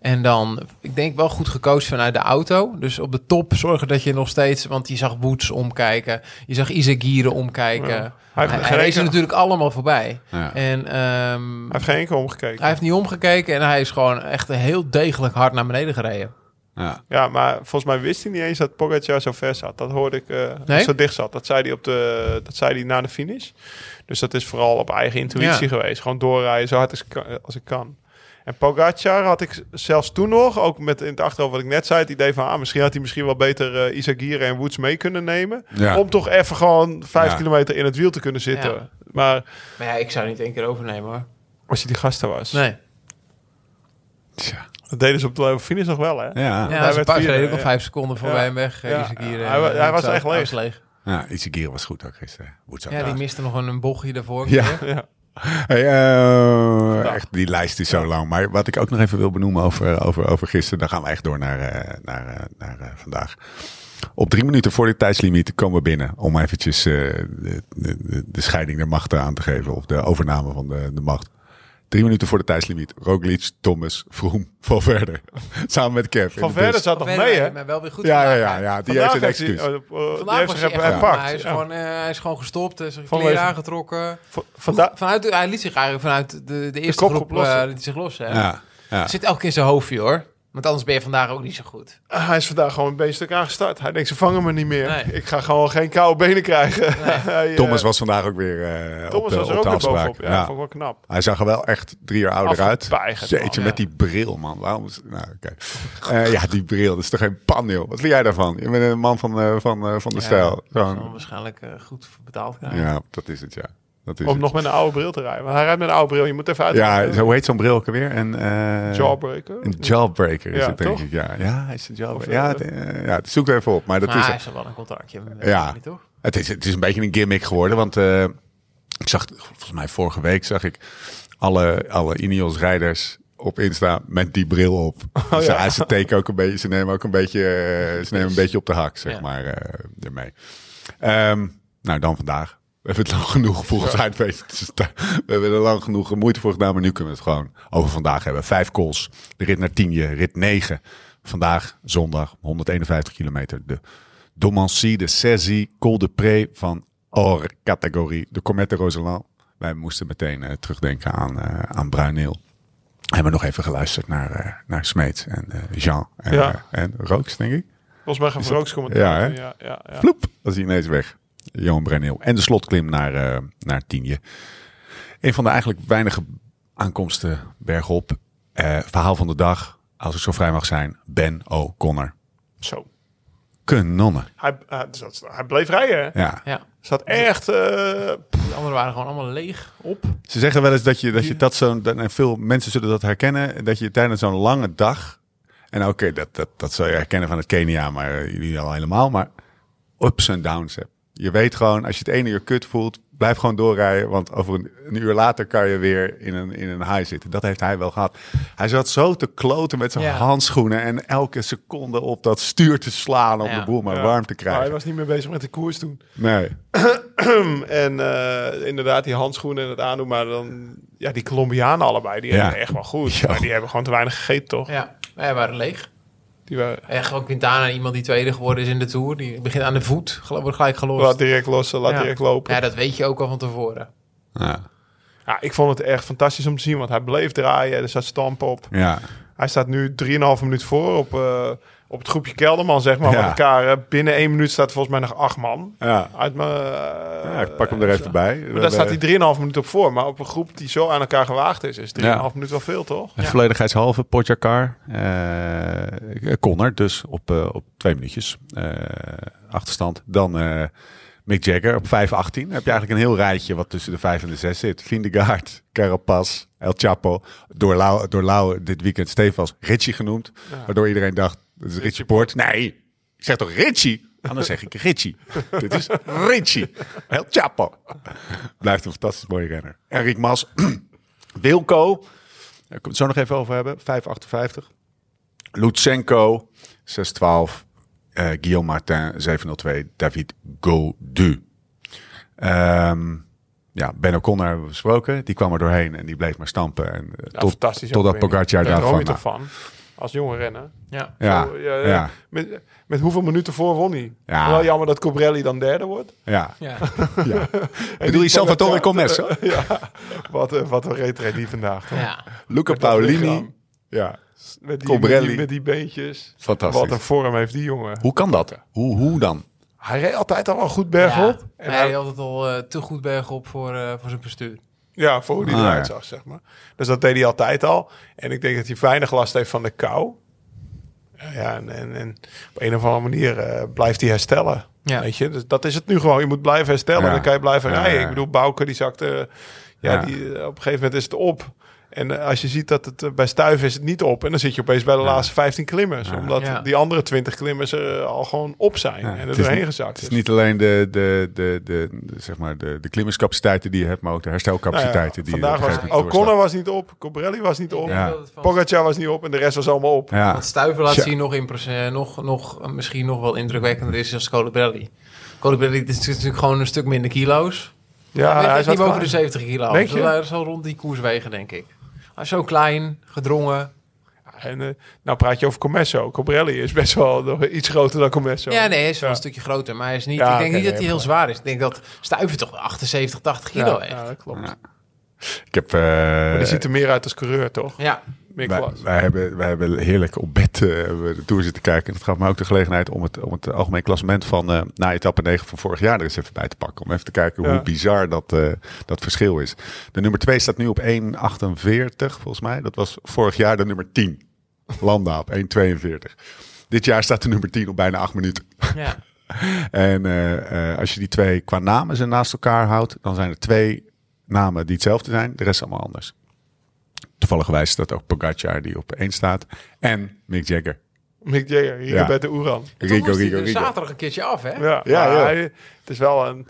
En dan, ik denk wel goed gecoacht vanuit de auto. Dus op de top zorgen dat je nog steeds... Want je zag Woods omkijken. Je zag Izagire omkijken. Ja. Hij Hij, heeft hij er natuurlijk allemaal voorbij. Ja. En ehm, Hij heeft geen enkel omgekeken. hij heeft niet omgekeken. En hij is gewoon echt heel degelijk hard naar beneden gereden. Ja. Ja, maar volgens mij wist hij niet eens dat Pogacar zo ver zat. Dat hoorde ik, eh, Nee? zo dicht zat. Dat zei hij, op de, dat zei hij na de finish. Dus dat is vooral op eigen intuïtie Ja. geweest. Gewoon doorrijden zo hard als, ik kan- als ik kan. En Pogacar had ik zelfs toen nog, ook met in het achterhoofd wat ik net zei, het idee van, ah, misschien had hij misschien wel beter eh Izagirre en Woods mee kunnen nemen. Ja. Om toch even gewoon vijf Ja. kilometer in het wiel te kunnen zitten. Ja. Maar Maar ja, ik zou niet één keer overnemen hoor. als je die gasten was, Nee. Tja. Dat deden ze op de finish nog wel, hè? Ja. Ja, hij werd al ja. vijf seconden voorbij Ja. hem weg. eh, Ja. Izagirre. Hij eh, was echt leeg. was leeg. Ja, Izagirre was goed ook gisteren. Ja, die miste nog een, een bochtje daarvoor. Ja. Ja. Hey, eh, echt, die lijst is zo lang. Maar wat ik ook nog even wil benoemen over, over, over gisteren, dan gaan we echt door naar, eh, naar, eh, naar eh, vandaag. Op drie minuten voor de tijdslimiet komen we binnen om eventjes eh, de, de, de, de scheiding der machten aan te geven. Of de overname van de, de macht. Drie minuten voor de tijdslimiet. Roglic, Thomas, Vroom, Valverde. Samen met Kev. in Van de Verder bus. zat nog Verder, mee, hè? Maar wel weer goed Ja, ja, ja, ja. Die Vandaag heeft een heeft hij, excuus. oh, oh, Vandaag heeft was hij echt hij is, Ja. gewoon, eh, hij is gewoon gestopt. eh, Zijn Vanwege- kleren aangetrokken. Vanda Vanuit, hij liet zich eigenlijk vanuit de, de eerste kop groep eh, liet hij zich los. Hè? Ja, ja. Zit elke keer in zijn hoofdje hoor. Want anders ben je vandaag ook niet zo goed. Ah, hij is vandaag gewoon een beeststuk aangestart. Hij denkt, ze vangen me niet meer. Nee. Ik ga gewoon geen koude benen krijgen. Hij, eh, Thomas was vandaag ook weer eh op Thomas de, was er op ook de bovenop. Ja, Ja. vond ik wel knap. Hij zag er wel echt drie jaar ouder uit. Jeetje, man. met die bril, man. Waarom is... Nou. Eh, ja, die bril. Dat is toch geen pan, joh. Wat vind jij daarvan? Je bent een man van, eh, van, eh, van de Ja, stijl. dat zal Gewoon- waarschijnlijk eh, goed betaald krijgen. Ja, dat is het, ja. Dat is Om het. nog met een oude bril te rijden. Want hij rijdt met een oude bril. Je moet even uit. Ja, hoe heet zo'n bril ook alweer? Een, eh, Jawbreaker. Een jawbreaker is Ja, het, denk toch? ik. Ja, ja hij is een jawbreaker. Ja, eh, het, eh, ja, het zoek er even op. Maar dat maar is hij het. is er wel een contractje. met- Ja. niet, toch? Het is, het is een beetje een gimmick geworden, want eh, ik zag, volgens mij vorige week zag ik alle, alle Ineos-rijders op Insta met die bril op. Oh, ze, ja. ze teken ook een beetje, ze nemen ook een beetje, ze nemen een beetje op de hak, zeg Ja. maar, eh, ermee. Ehm, nou, dan vandaag. We hebben het lang genoeg volgens te- We hebben er lang genoeg moeite voor gedaan, maar nu kunnen we het gewoon over vandaag hebben. Vijf calls, de rit naar Tienje, rit 9. Vandaag, zondag, 151 kilometer. De Domancy, de Cézy, Col de Pré van Or categorie. De Comette Roseland. Wij moesten meteen eh, terugdenken aan, eh aan Bruineel. Hebben we nog even geluisterd naar, eh naar Smeets en Jean en, Ja. en Rooks, denk ik. Volgens mij gaan ook commentaar. Ja, ja, ja, ja. Vloep, was hij ineens weg. Johan Bruineel. En de slotklim naar, eh naar Tienje. Een van de eigenlijk weinige aankomsten bergop. Eh, verhaal van de dag, als ik zo vrij mag zijn. Ben O'Connor. Zo. Kanonnen. Hij, eh, dus hij bleef rijden. hè? Ja. Ja. Zat echt... eh, De anderen waren gewoon allemaal leeg op. Ze zeggen wel eens dat je dat, je dat zo'n. En veel mensen zullen dat herkennen. Dat je tijdens zo'n lange dag. En oké, dat, dat, dat zal je herkennen van het Kenia, maar jullie al helemaal. Maar ups en downs hebt. Je weet gewoon, als je het ene uur kut voelt, blijf gewoon doorrijden. Want over een, een uur later kan je weer in een, in een high zitten. Dat heeft hij wel gehad. Hij zat zo te kloten met zijn Ja. handschoenen. En elke seconde op dat stuur te slaan om Ja. de boel maar ja. warm te Maar hij krijgen. was niet meer bezig met de koers toen. Nee. en eh, inderdaad, die handschoenen en het aandoen. Maar dan... Ja, die Colombianen allebei, die Ja. hebben echt wel goed. Maar die hebben gewoon te weinig gegeten, toch? Ja, wij waren leeg. Die waren... En gewoon Quintana, iemand die tweede geworden is in de Tour. Die begint aan de voet, wordt gelijk gelost. Laat direct los, laat Ja. direct lopen. Ja, dat weet je ook al van tevoren. Ja. Ja, ik vond het echt fantastisch om te zien, want hij bleef draaien. Er zat stamp op. Ja, Hij staat nu 3,5 minuut voor op, eh, op het groepje Kelderman, zeg maar. Ja. Met elkaar. eh, binnen één minuut staat volgens mij nog acht man. ja. Uit mijn, eh, ja ik pak hem er even bij. Maar daar staat hij 3,5 minuut op voor. Maar op een groep die zo aan elkaar gewaagd is, is 3,5 minuut wel veel, toch? Ja. Volledigheidshalve, Potjakar. eh Connor, dus op, eh, op twee minuutjes eh, achterstand. Dan eh, Mick Jagger op 5-18. Dan heb je eigenlijk een heel rijtje wat tussen de 5 en de 6 zit. Vindegaard, Carapaz, El Chapo. Door Lau, door Lau dit weekend Stefans Richie genoemd. Waardoor iedereen dacht, dat is Richie Poort. Nee, ik zeg toch Richie? Anders zeg ik Richie. Dit is Richie. El Chapo. Blijft een fantastisch mooie renner. Enric Mas. Wilco. Daar komt het zo nog even over hebben. 5,58. Lutsenko. 6,12. eh Guillaume Martin. 7,02. David Gaudu. Ehm ja, Ben O'Connor hebben we besproken. Die kwam er doorheen en die bleef maar stampen. En, eh, Ja, tot, fantastisch. totdat. Pogacar Daar daarvan... droom je toch van? Als jonge renner. Ja. Ja, Zo, ja, ja, Met, met hoeveel minuten voor won hij? Ja. Wel jammer dat Cobrelli dan derde wordt. ja. Ja. ja. Bedoel je Salvatore Commesso? ja, wat, een- wat een reed die vandaag. toch? ja. Luca Met Paolini. Ja, Met die, Cobrelli. Met die, met die beentjes. fantastisch. Wat een vorm heeft die jongen. Hoe kan dat? Hoe, hoe dan? Hij reed altijd al wel goed bergop. Ja. En hij hij- had altijd al eh, te goed bergop voor, eh, voor zijn bestuur. Ja, voor hoe die Ah, eruit ja. zag, zeg maar. Dus dat deed hij altijd al. En ik denk dat hij weinig last heeft van de kou. Ja, en, en, en op een of andere manier eh, blijft hij herstellen. Ja. Weet je, dus dat is het nu gewoon. Je moet blijven herstellen, Ja. dan kan je blijven Ja, rijden. ja. Ik bedoel, Bouke die zakte... Ja, Ja. Die, eh, op een gegeven moment is het op. En eh, als je ziet dat het eh, bij Stuif is het niet op. En dan zit je opeens bij de laatste 15 klimmers. Omdat Ja. die andere 20 klimmers er al gewoon op zijn. Ja, en er doorheen niet- gezakt. Het is niet alleen de, de, de, de, de, zeg maar de, de klimmerscapaciteiten die je hebt, maar ook de Nou ja, herstelcapaciteiten die je moment O'Connor was niet op, Cobrelli was niet op, Ja. Pogacar was niet op en de rest was allemaal op. Stuiven laat zien nog, in nog, nog eh, misschien nog wel indrukwekkender is als Colibelli. Colibelli is natuurlijk gewoon een stuk minder kilo's. Ja, hij hij is niet boven de klein. 70 kilo. Denk Dus je? hij zal rond die koers wegen, denk ik. Zo klein, gedrongen. En, eh, nou praat je over Commesso. Cobrelli is best wel nog iets groter dan Commesso. Ja, nee, hij is wel Ja. een stukje groter. Maar hij is niet, Ja, ik denk niet dat hij heel maar- zwaar is. Ik denk dat Stuiven toch 78, 80 kilo ja, heeft. ja, dat klopt. Ja. Ik heb, eh, Maar die ziet er meer uit als coureur, toch? Ja, Meer wij, klas. wij, hebben, wij hebben heerlijk op bed eh, de Tour zitten kijken. En dat gaf me ook de gelegenheid om het, om het algemeen klassement van eh, na etappe 9 van vorig jaar er eens even bij te pakken. Om even te kijken Ja. hoe bizar dat, eh, dat verschil is. De nummer 2 staat nu op 1,48 volgens mij. Dat was vorig jaar de nummer 10. Landa op 1,42. Dit jaar staat de nummer 10 op bijna 8 minuten. ja. En als je die twee qua namen ze naast elkaar houdt, dan zijn er twee namen die hetzelfde zijn. De rest allemaal anders. Toevallig wijst dat ook Pogacar die op één staat. En Mick Jagger. Mick Jagger, hier Ja. bij de Oeran. Rico, Rico, er Rico. zaterdag een keertje af, hè? Ja, Ja, maar ja. hij- het is wel een...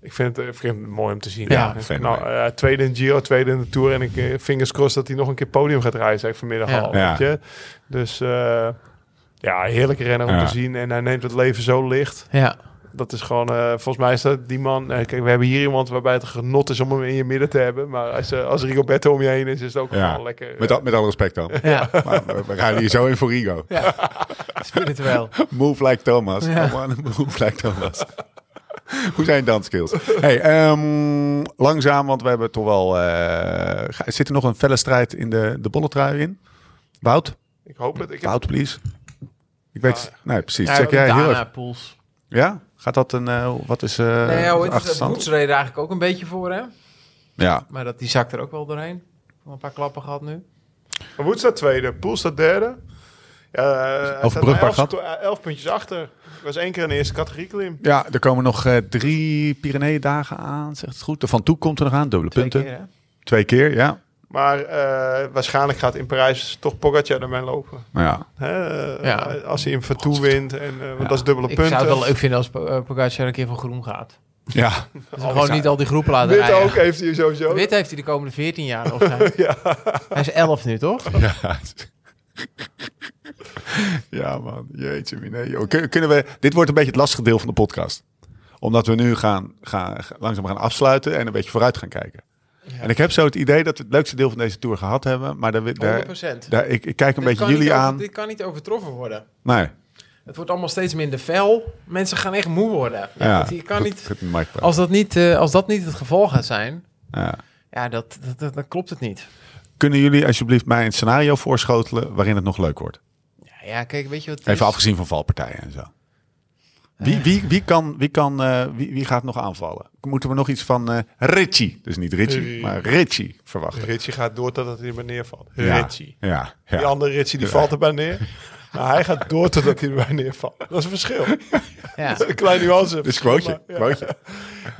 Ik vind het, ik vind het mooi om te zien. Ja, nou, eh, tweede in Giro, tweede in de Tour. En ik eh, fingers crossed dat hij nog een keer podium gaat rijden, ik vanmiddag Ja. al. Ja. Weet je? Dus eh, ja, heerlijke renner om Ja. te zien. En hij neemt het leven zo licht. Ja. Dat is gewoon, eh, volgens mij is dat die man. eh, kijk, we hebben hier iemand waarbij het genot is om hem in je midden te hebben. Maar als, eh, als Rigoberto om je heen is, is het ook Ja. gewoon lekker. Met, al- met alle respect dan. Ja, Maar we, we gaan hier zo in voor Rigo. spiritueel. Move like Thomas. Ja. Come on, move like Thomas. Hoe zijn je danskills? Hey, ehm, langzaam, want we hebben toch wel... eh, ga- zit er nog een felle strijd in de, de bolletrui in? Wout? ik hoop het. Ik heb, Wout, please. Ik weet... nee, precies. Ja, Check jij heel Dana, even. Pools. Ja? Gaat dat een... eh, wat is eh Nee, ja, het? reed er eigenlijk ook een beetje voor, hè? Ja. Maar dat, die zakt er ook wel doorheen. Een paar klappen gehad nu. Wood staat tweede, Poel staat derde. Ja, eh, Overbrugbaar elf, gat. sco- elf puntjes achter. Ik was één keer in de eerste categorie klim. Ja, er komen nog eh, drie Pyrenee-dagen aan, zegt het goed. De Van Toe komt er nog aan, dubbele Twee punten. keer, hè? Twee keer, ja. Maar eh, waarschijnlijk gaat in Parijs toch Pogacar ermee lopen. Ja, Hè? Eh, Ja. Als hij in Vertoe wint. En, eh, want Ja. dat is dubbele Ik punten. zou het wel leuk vinden als Po- Pogacar een keer van groen gaat. ja. Dus gewoon niet al die groepen laten Wit rijden. ook heeft hij sowieso. Wit heeft hij de komende 14 jaar zijn. Ja. Hij is 11 nu, toch? Ja. ja, man. Jeetje, nee. Kun- Kunnen we... Dit wordt een beetje het lastige deel van de podcast. Omdat we nu gaan, gaan- langzaam gaan afsluiten en een beetje vooruit gaan kijken. En ik heb zo het idee dat we het leukste deel van deze tour gehad hebben. Maar daar, daar, 100%. daar, ik, ik kijk een Dit beetje jullie over- aan. Dit kan niet overtroffen worden. Nee. Het wordt allemaal steeds minder fel. Mensen gaan echt moe worden. Ja, dat- je kan goed- niet, goed, als, dat niet, eh, als dat niet het geval gaat zijn... Ja. Ja, dat, dat, dat- dan klopt het niet. Kunnen jullie alsjeblieft mij een scenario voorschotelen waarin het nog leuk wordt? Ja, ja kijk, weet je wat Even is? afgezien van valpartijen en zo. Wie, wie, wie, kan, wie, kan, eh, wie, wie gaat nog aanvallen? Moeten we nog iets van eh Richie, dus niet Richie, maar Richie verwachten? Ritchie gaat door totdat hij er maar neervalt. Ja, Ritchie. Ja, Die andere Ritchie die valt erbij neer. Maar hij gaat door totdat hij erbij neervalt. Dat is een verschil. Ja. Een klein nuance. Dus quoteje.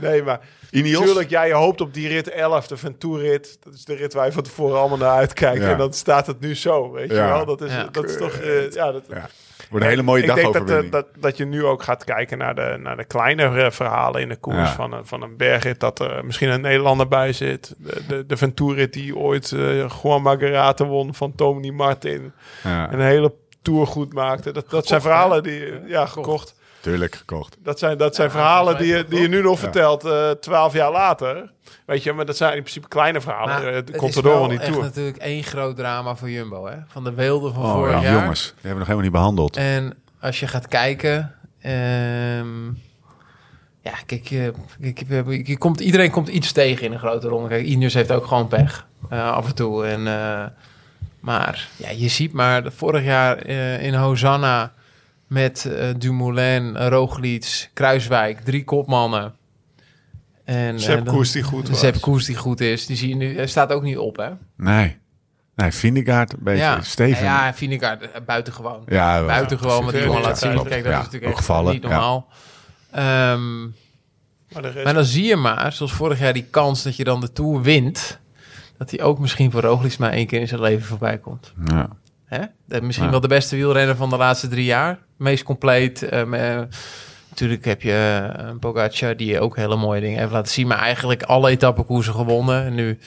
Nee, maar Ineos? natuurlijk, jij hoopt op die rit 11, de Ventour-rit. Dat is de rit waar je van tevoren allemaal naar uitkijkt. Ja. En dan staat het nu zo, weet je wel. Dat is, Ja. dat is toch... eh, ja, dat, Ja. Wordt een hele mooie ik denk dat, eh, dat, dat je nu ook gaat kijken naar de, naar de kleinere verhalen in de koers Ja. van, een, van een bergrit. Dat er misschien een Nederlander bij zit. De, de, de Ventour-rit die ooit eh Juan won van Tony Martin. ja, een hele tour goed maakte. Dat, dat zijn verhalen die... Ja, gekocht. Tuurlijk gekocht. Dat zijn, dat zijn Ja, verhalen die je, die je nu nog Ja. vertelt, eh, twaalf jaar later. Weet je, maar dat zijn in principe kleine verhalen. Maar Eh, het de is Contador wel van die echt tour. natuurlijk één groot drama voor Jumbo. Hè? Van de weelde van Oh, vorig ja, jaar. jongens, die hebben we nog helemaal niet behandeld. En als je gaat kijken... ehm, ja, kijk, je, kijk je, komt, iedereen komt iets tegen in een grote ronde. Kijk, Ineos heeft ook gewoon pech. eh, af en toe. En, eh, maar ja, je ziet maar dat vorig jaar eh, in Hosanna... met eh, Dumoulin, Roglic, Kruiswijk, drie kopmannen. En, Sepp eh, dan- Koes die goed was. Sepp Koes die goed is. Die zie je nu. Hij staat ook niet op, hè? Nee. Nee, Vindegaard een beetje. ja. Steven. Ja, ja Vindegaard, eh, buitengewoon. Ja, buitengewoon wat die Ja, jongen ja, laat zien. klopt. Kijk, dat Ja, is natuurlijk gevallen, niet ja. normaal. Ehm, Maar rest, maar dan zie je maar, zoals vorig jaar, die kans dat je dan de Tour wint... dat hij ook misschien voor Roglic maar één keer in zijn leven voorbij komt. Ja. Hè? Dat misschien Ja. wel de beste wielrenner van de laatste drie jaar. Meest compleet. eh, natuurlijk heb je eh, een Pogacar die ook hele mooie dingen heeft laten zien. Maar eigenlijk alle etappekoersen gewonnen. En nu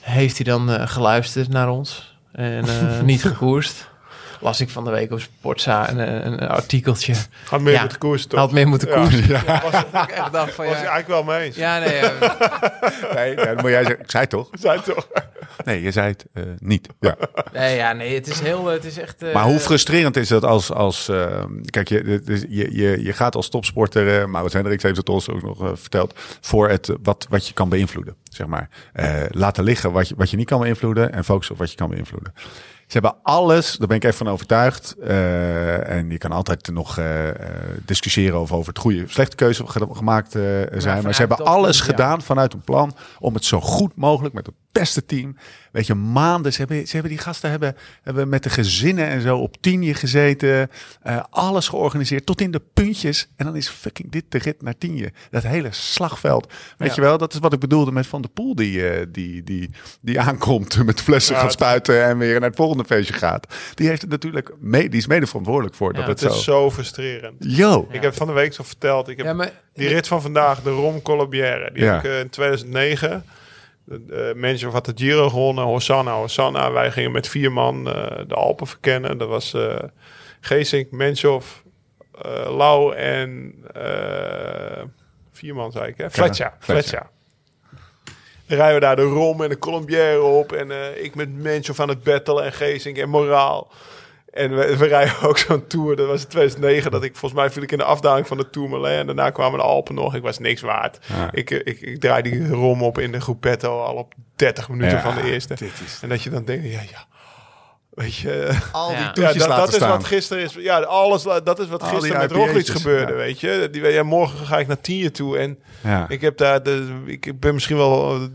heeft hij dan eh, geluisterd naar ons. En eh, niet gekoerst. Las ik van de week op Sportza een, een, een artikeltje. gaat meer Ja. met de koers Hij toch? had meer moeten Ja. koersen. Ja. Was, ik echt dacht van Was ik ja. eigenlijk wel mee eens. Ja, nee. ja. Nee, ja, dat moet jij zeggen. Ik zei het toch? Zei toch? Nee, je zei het eh, niet. Ja. nee, ja, nee. Het is heel. Het is echt. eh, Maar hoe frustrerend is het als... als eh, kijk, je, je, je, je gaat als topsporter... eh Maurits Hendricks heeft het ons ook nog eh, verteld... voor het, eh, wat, wat je kan beïnvloeden, zeg maar. Eh, laten liggen wat je, wat je niet kan beïnvloeden... en focussen op wat je kan beïnvloeden. Ze hebben alles, daar ben ik even van overtuigd. eh, en je kan altijd nog eh, eh, discussiëren over, over het goede, slechte keuze ge- gemaakt zijn. maar ze hebben alles gedaan vanuit een plan om het zo goed mogelijk met het beste team. Weet je, maanden. Ze hebben, ze hebben die gasten hebben, hebben met de gezinnen en zo op tienje gezeten. eh, alles georganiseerd tot in de puntjes. En dan is fucking dit de rit naar tienje. Dat hele slagveld. Weet Ja. je wel, dat is wat ik bedoelde met Van der Poel die, eh, die, die, die aankomt met flessen Ja, gaat spuiten en weer naar het volgende feestje gaat. Die heeft het natuurlijk mee, die is mede verantwoordelijk voor dat Ja, het, Het zo. is zo frustrerend. Yo. Ik heb van de week zo verteld. Ik heb Ja, maar, die rit van vandaag, de Rom Colombière. Die Ja. heb ik eh, in 2009. De, uh, mensen had de Giro gewonnen. Hosanna, Hosanna. Wij gingen met vier man eh, de Alpen verkennen. Dat was eh Geesink, Menschhoff, eh Lau en eh, vier man zei ik hè? Fletcher. Fletcher. Dan rijden we daar de Rom en de Colombière op. En eh, ik met Menschhoff aan het battelen en Geesink en Moraal. En we, we rijden ook zo'n tour. Dat was in 2009. Dat ik volgens mij viel ik in de afdaling van de Tourmalet. En daarna kwamen de Alpen nog. Ik was niks waard. Ja. Ik, eh, ik, ik draai die rom op in de groepetto al op 30 minuten Ja, van de eerste. dit is- En dat je dan denkt, ja, ja. Weet je, Al die Ja, toetjes ja, dat, laten dat is staan. wat gisteren is. Ja, alles, dat is wat Al gisteren met Roglic gebeurde, ja. weet je. Die, ja, morgen ga ik naar Tienje toe. En Ja. ik heb daar, de, ik ben misschien wel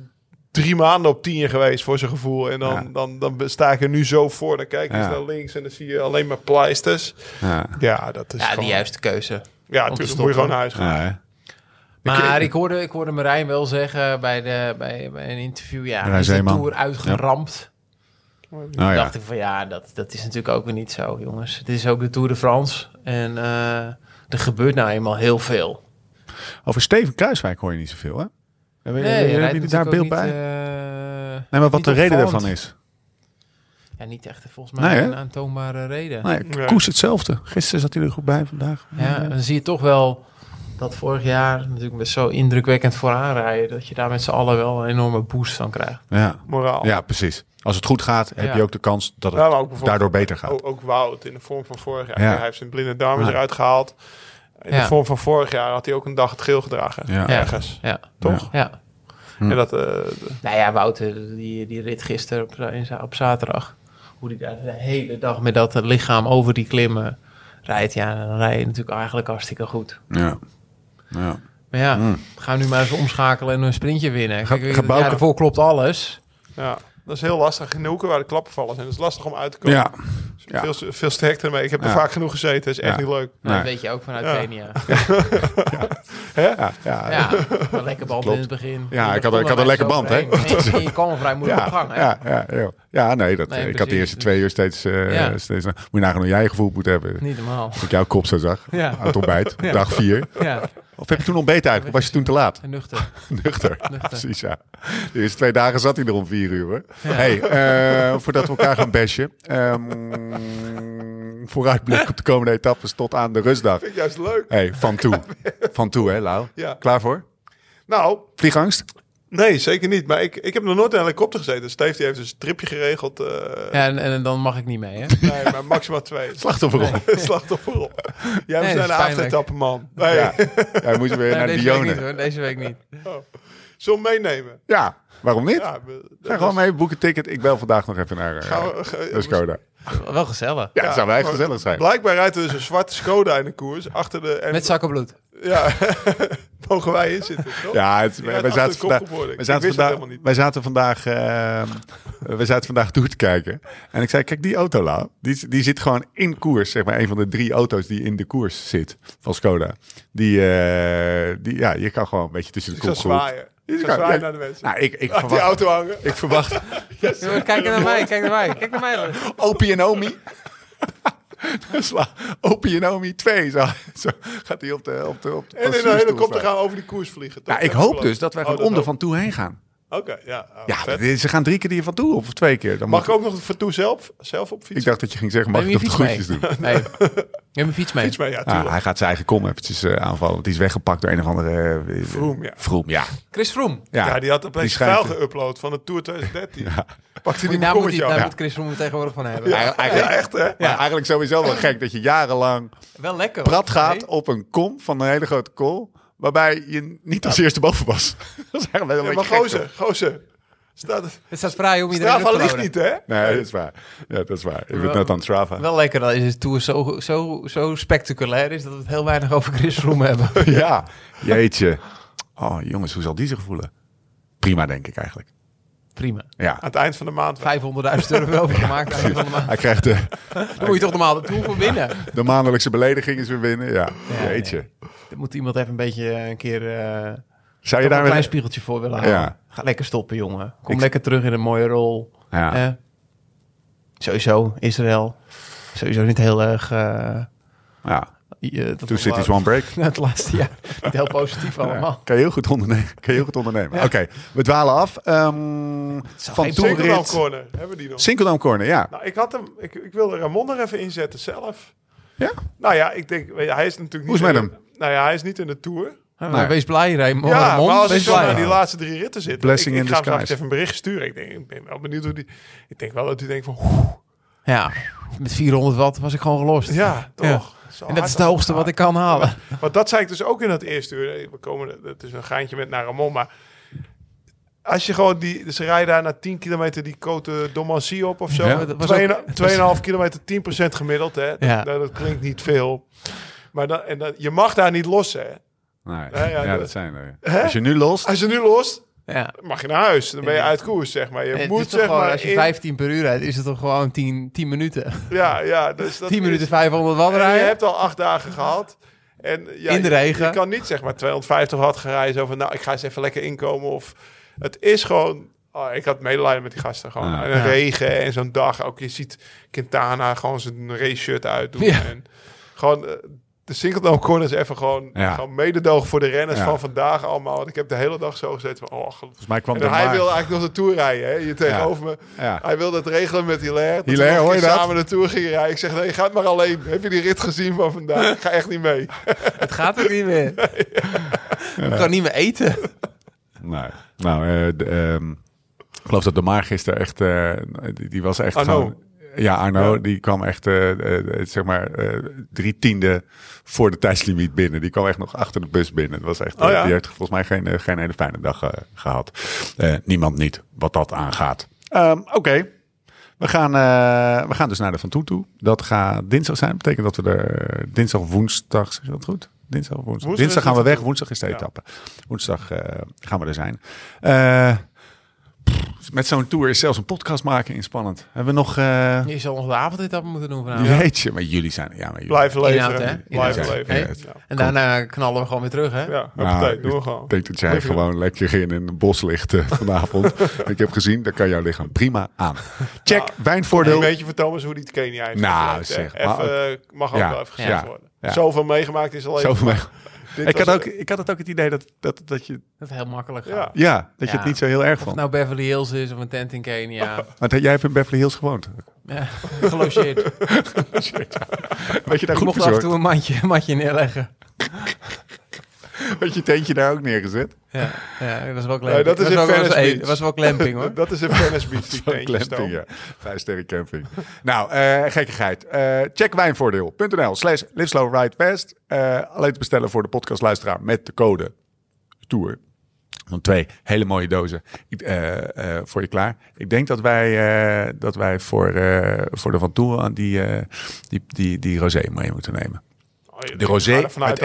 drie maanden op Tienje geweest voor zijn gevoel. En dan, Ja. dan, dan sta ik er nu zo voor. Dan kijk je Ja. naar links en dan zie je alleen maar pleisters. Ja. Ja, dat is ja, gewoon... de juiste keuze. Ja, natuurlijk moet je gewoon naar huis gaan. Ja, hè. Maar ik hoorde, ik hoorde Marijn wel zeggen bij, de, bij, bij een interview... Ja, Marijn is de Zeeman. Tour uitgeramd. Nou Toen ja. dacht ik van ja, dat, dat is natuurlijk ook weer niet zo, jongens. Het is ook de Tour de France. En eh, er gebeurt nou eenmaal heel veel. Over Steven Kruiswijk hoor je niet zoveel, hè? Nee, hebben jullie daar beeld bij? niet, eh, nee, maar wat de reden daarvan is. Ja, niet echt volgens mij Nee, een aantoonbare reden. Nee. Koes hetzelfde. Gisteren zat hij er goed bij, vandaag. Ja, dan zie je toch wel dat vorig jaar natuurlijk met zo indrukwekkend vooraan rijden... dat je daar met z'n allen wel een enorme boost van krijgt. Ja. Moraal. ja, precies. Als het goed gaat, heb Ja. je ook de kans dat het Ja, daardoor beter gaat. Ook, ook Wout in de vorm van vorig jaar. Ja. Hij heeft zijn blinde darmen Ja. eruit gehaald. In Ja. de vorm van vorig jaar had hij ook een dag het geel gedragen. Ergens. Ja, Toch? ja. En dat, eh, Nou ja, Wouter, die, die rit gisteren op, op zaterdag. Hoe die daar de hele dag met dat lichaam over die klimmen rijdt. Ja, dan rij je natuurlijk eigenlijk hartstikke goed. Ja. ja. Maar ja, gaan we nu maar eens omschakelen en een sprintje winnen. Kijk, het ervoor klopt alles. ja, dat is heel lastig. In de hoeken waar de klappen vallen zijn. Dat is lastig om uit te komen. Ja. Ja. Veel, veel sterkte ermee. Ik heb er Ja. vaak genoeg gezeten. Dat is echt Ja. niet leuk. Nee. Dat weet je ook vanuit Ja. Kenia. Ja, ja. Ja, een lekker band Klopt. in het begin. Ja, ik had- ik had een er lekker band, hè? Nee, je kwam vrij moeilijk op Ja, gang, hè? ja, ja, ja. ja, nee, dat, Nee, ik had de eerste twee uur steeds, eh, Ja. steeds moet je nagaan hoe jij je gevoeld moet hebben. Niet normaal. Dat ik jouw kop zo zag Ja. aan het ontbijt, dag vier. Ja, Of heb je toen ontbeten uit? Of was je toen te laat? en nuchter. Nuchter. Nuchter. Precies, ja. De eerste twee dagen zat hij er om vier uur, hoor. Hey, eh, voordat we elkaar gaan bashen. ehm, vooruitblik op de komende etappes tot aan de rustdag. Vind ik juist leuk. Hey, van toe. Van toe, hè, Lau? Ja. Klaar voor? Nou, Vliegangst? nee, zeker niet. Maar ik, ik heb nog nooit in een helikopter gezeten. Steve die heeft dus een tripje geregeld. eh, Ja, en, en dan mag ik niet mee, hè? Nee, maar maximaal twee. Slachtofferrol. Slachtofferrol. Jij Nee, bent een is pijnlijk. avondetappe, man. Nee. Ja. Hij moest weer Nee, naar deze week niet, Dione. hoor. Deze week niet. Zullen we meenemen? Ja, waarom niet? Ja, Ga gewoon mee, boek een ticket. Ik bel vandaag nog even naar uh, Gaan we- ga- de Skoda. Wel gezellig. Ja, dat zou wij gezellig zijn. Blijkbaar rijdt er dus een zwarte Skoda in de koers. Achter de... En, Met zakken bloed. Ja, mogen wij in zitten, toch? Ja, het, wij, zaten vandaag, wij zaten dat vandaag, wij zaten vandaag, wij zaten vandaag toe te kijken. En ik zei, kijk, die auto, Lau, die, die zit gewoon in koers. Zeg maar, een van de drie auto's die in de koers zit van Skoda. Die, eh, die ja, je kan gewoon een beetje tussen de Ik kop geroepen. zwaaien. Je Ik naar de mensen. Nou, ik, ik Laat die verwacht, auto hangen. ik verwacht Kijk naar mij, kijk naar mij. Kijk naar mij. Opie en Omi. Sla- Opie en Omi 2. Zo, zo gaat hij op de, op de, op de En in een helikopter gaan we over die koers vliegen. toch? Ja, ik hoop dus dat wij Oh, de ook. van toe heen gaan. Oké, ja. oh, Ja, dit- ze gaan drie keer die van toe of twee keer. Dan Mag ik ook nog voor toe zelf, zelf op Ik fietsen? dacht dat je ging zeggen, mag Neem ik je op de groetjes doen? Nee. Mijn fiets mee. Fiets mee, ja, Ja, tuurlijk. hij gaat zijn eigen kom eventjes eh, aanvallen. Want die is weggepakt door een of andere... eh, Vroom, ja. Vroom, ja. Chris Froome. Ja, Ja, die had opeens schijnt- vuil geüpload van de Tour 2013. Pakte die Daar moet, kommetje hij, daar af. moet Chris Froome tegenwoordig van hebben. Ja, eigenlijk, Ja, echt hè? maar eigenlijk sowieso wel gek dat je jarenlang Wel lekker. prat gaat Nee? op een kom van een hele grote kool. Waarbij je niet als eerste boven was. dat is eigenlijk wel Ja, een maar beetje gek, gozer, gozer. Staat, Het staat vrij om iedereen Strava te ligt niet hè? Nee, dat is waar. Ja, dat is waar. Je bent net aan het Strava. Wel lekker dat is de Tour zo, zo, zo spectaculair is dat we het heel weinig over Chris Froome hebben. ja, jeetje. Oh, jongens, hoe zal die zich voelen? Prima, denk ik eigenlijk. Prima. Ja. Aan het eind van de maand. 500.000 euro gemaakt. aan van de maand. Hij krijgt de, Dan moet je toch normaal de Tour voor winnen. de maandelijkse belediging is weer winnen. Ja, Ja, jeetje. Dan moet iemand even een beetje eh, een keer eh, Zou je daar een klein spiegeltje voor willen halen. Ja. Ga lekker stoppen, jongen. Kom Ik- lekker terug in een mooie rol. Ja. Eh, sowieso, Israël. Sowieso niet heel erg... eh Ja, two cities, one break. Het laatste jaar. Niet heel positief allemaal. Kan je heel goed ondernemen. Kan je heel goed ondernemen. Oké, we dwalen af. Ehm van Sinkeldam corner, hebben die nog? Sinkeldam Corner, ja. Nou, ik had hem, ik, ik wilde Ramon er even inzetten zelf. Ja? Nou ja, ik denk, hij is natuurlijk niet... Hoe is met de- Nou ja, hij is niet in de Tour. Nee. Wees blij, Raymond. ja, maar als ik zo naar die laatste drie ritten zit, Blessing ik, in ik ga hem disguise. straks even een bericht sturen. Ik, denk, ik ben wel benieuwd hoe die... Ik denk wel dat hij denkt van, Ja, met 400 watt was ik gewoon gelost. ja, toch. Ja. En dat is het hoogste wat ik kan halen. Want dat zei ik dus ook in het eerste uur. We komen, het is een geintje met naar Ramon, maar als je gewoon die, dus ze rijden daar na 10 kilometer die Cote Domancy op of zo. Ja, dat was Tweeëna- ook- 2,5 kilometer, 10% gemiddeld, hè. Dat, Ja. nou, dat klinkt niet veel. Maar dan, en dan, je mag daar niet los, hè. Nee. Ja, ja, Ja, dat- dat zijn er. Hè? Als je nu lost... Als je nu lost, Ja. mag je naar huis. Dan ben je uit koers, zeg maar. Je moet, zeg gewoon, maar, als je in- 15 per uur rijdt, is het toch gewoon 10, 10 minuten. Ja, ja. Dus dat 10 is- minuten 500 watt En je rijden. hebt al acht dagen gehad. En ja, In de je- regen. Je, kan niet zeg maar 250 watt gaan rijden. Zo van, nou, ik ga eens even lekker inkomen. Of het is gewoon... oh, ik had medelijden met die gasten. Gewoon Ja. en Ja. regen en zo'n dag. Ook je ziet Quintana gewoon zijn race shirt uitdoen. Ja. En gewoon... de Corner is even gewoon, Ja. gewoon mededogen voor de renners Ja. van vandaag allemaal. Want ik heb de hele dag zo gezeten van... Oh, Volgens mij kwam en hij maar... wil eigenlijk nog de Tour rijden, hè? Hier tegenover me. Ja. Hij wilde het regelen met Hilaire. Dat we Hilaire, hoor je dat? samen de Tour gingen rijden. Ik zeg, nee, je gaat maar alleen. Heb je die rit gezien van vandaag? Ik ga echt niet mee. Het gaat ook niet meer. Ik kan niet meer eten. Nee. Nou, eh, de, ehm, ik geloof dat de Maar gisteren echt... eh, die, die was echt Arno. gewoon... Ja, Arno, Ja. die kwam echt, eh, eh, zeg maar, eh, drie tiende voor de tijdslimiet binnen. Die kwam echt nog achter de bus binnen. Dat was echt, Oh eh, ja? Die heeft volgens mij geen, eh, geen hele fijne dag eh, gehad. Eh, niemand niet, wat dat aangaat. Ehm, Oké, we, gaan, eh, we gaan dus naar de Van Toe toe. Dat gaat dinsdag zijn. Dat betekent dat we er dinsdag of woensdag, zeg je dat goed? Dinsdag of woensdag? Woensdag dinsdag gaan we weg, woensdag is de Ja. etappe. Woensdag eh, gaan we er zijn. Met zo'n tour is zelfs een podcast maken inspannend. Hebben we nog... eh, Je zal nog de avondetappe moeten doen vanavond. Jeetje, maar jullie zijn... Ja, maar jullie, Blijven leven. Inhoud, hè? Blijven leven. Hey. Ja. En daarna knallen we gewoon weer terug, hè? Ja, Nou, hoppatee, ik doorgaan. denk dat jij Lekker. gewoon lekker in een bos ligt eh, vanavond. ik heb gezien, daar kan jouw lichaam prima aan. Check, Nou, wijnvoordeel. Een beetje voor Thomas hoe die het Kenia heeft Nou, zeg, Even, maar eh, mag ook Ja, wel even gezegd ja, worden. ja. Zoveel meegemaakt is al even. Zoveel Ik had, ook, ik had het ook het idee dat, dat, dat je, Dat heel makkelijk gaat. Ja. ja, dat je het niet zo heel erg Of het vond. nou Beverly Hills is of een tent in Kenia. Want jij hebt in Beverly Hills gewoond. ja, gelogeerd. Weet je daar Ik goed mocht af en toe een mandje, een mandje neerleggen. Had je tentje daar ook neergezet? Ja, ja dat was wel glamping. Nee, dat is was wel, Venice was, Beach. was wel glamping, hoor. Dat is een Venice Beach, die glamping, ja. Vijf sterren camping. nou, eh, gekkigheid. Eh check wijnvoordeel.nl slash live slow ride fast. Eh, alleen te bestellen voor de podcastluisteraar met de code TOUR. Dan twee hele mooie dozen Ik- eh, eh, voor je klaar. Ik denk dat wij, eh, dat wij voor, eh, voor de Van Tour aan die, eh, die, die, die rosé mee moeten nemen. Oh, De rosé ik ga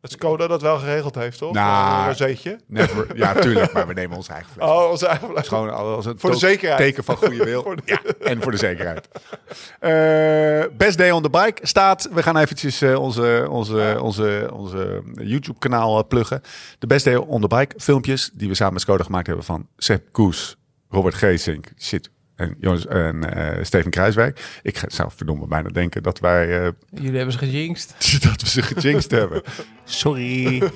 Dat Skoda dat wel geregeld heeft, toch? Nou, een rozeetje. Never, ja, tuurlijk, maar we nemen ons eigen fles. Oh, onze eigen fles. Gewoon als een Voor de zekerheid. teken van goede wil. Voor de- Ja, en voor de zekerheid. Eh, best Day on the Bike staat. We gaan eventjes eh, onze, onze, onze, onze YouTube-kanaal eh, pluggen. De Best Day on the Bike filmpjes die we samen met Skoda gemaakt hebben van Sepp Koes, Robert Geesink, shit, en, Jonas, en eh, Steven Kruiswijk. Ik zou verdomme bijna denken dat wij eh, Jullie hebben ze gejinxed. dat we ze gejinxed hebben. Sorry.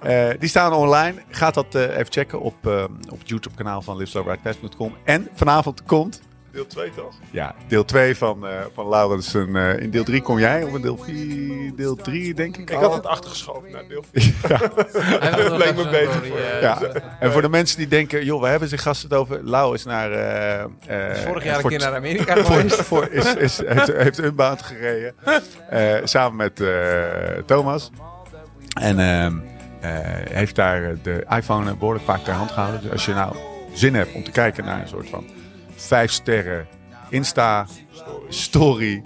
Eh, die staan online. Gaat dat even checken op, op het YouTube kanaal van liveslowridefast.com. En vanavond komt Deel 2, toch? ja, deel 2 van, eh van Laurens. En, eh, in deel 3 kom jij. Of in deel 4, deel 3 denk ik. Ik al. had het achtergeschoven naar deel 4. Hij wil nog Leek me beter voor. eh, Ja, en voor de mensen die denken, joh, waar hebben ze gasten het over? Lau is naar... eh, eh, Vorig jaar een keer naar Amerika voor, geweest. voor, is, is, heeft, heeft Unbound gereden. eh, samen met eh, Thomas. En ehm, eh, heeft daar de iPhone behoorlijk vaak ter hand gehouden. Dus als je nou zin hebt om te kijken naar een soort van vijf sterren Insta story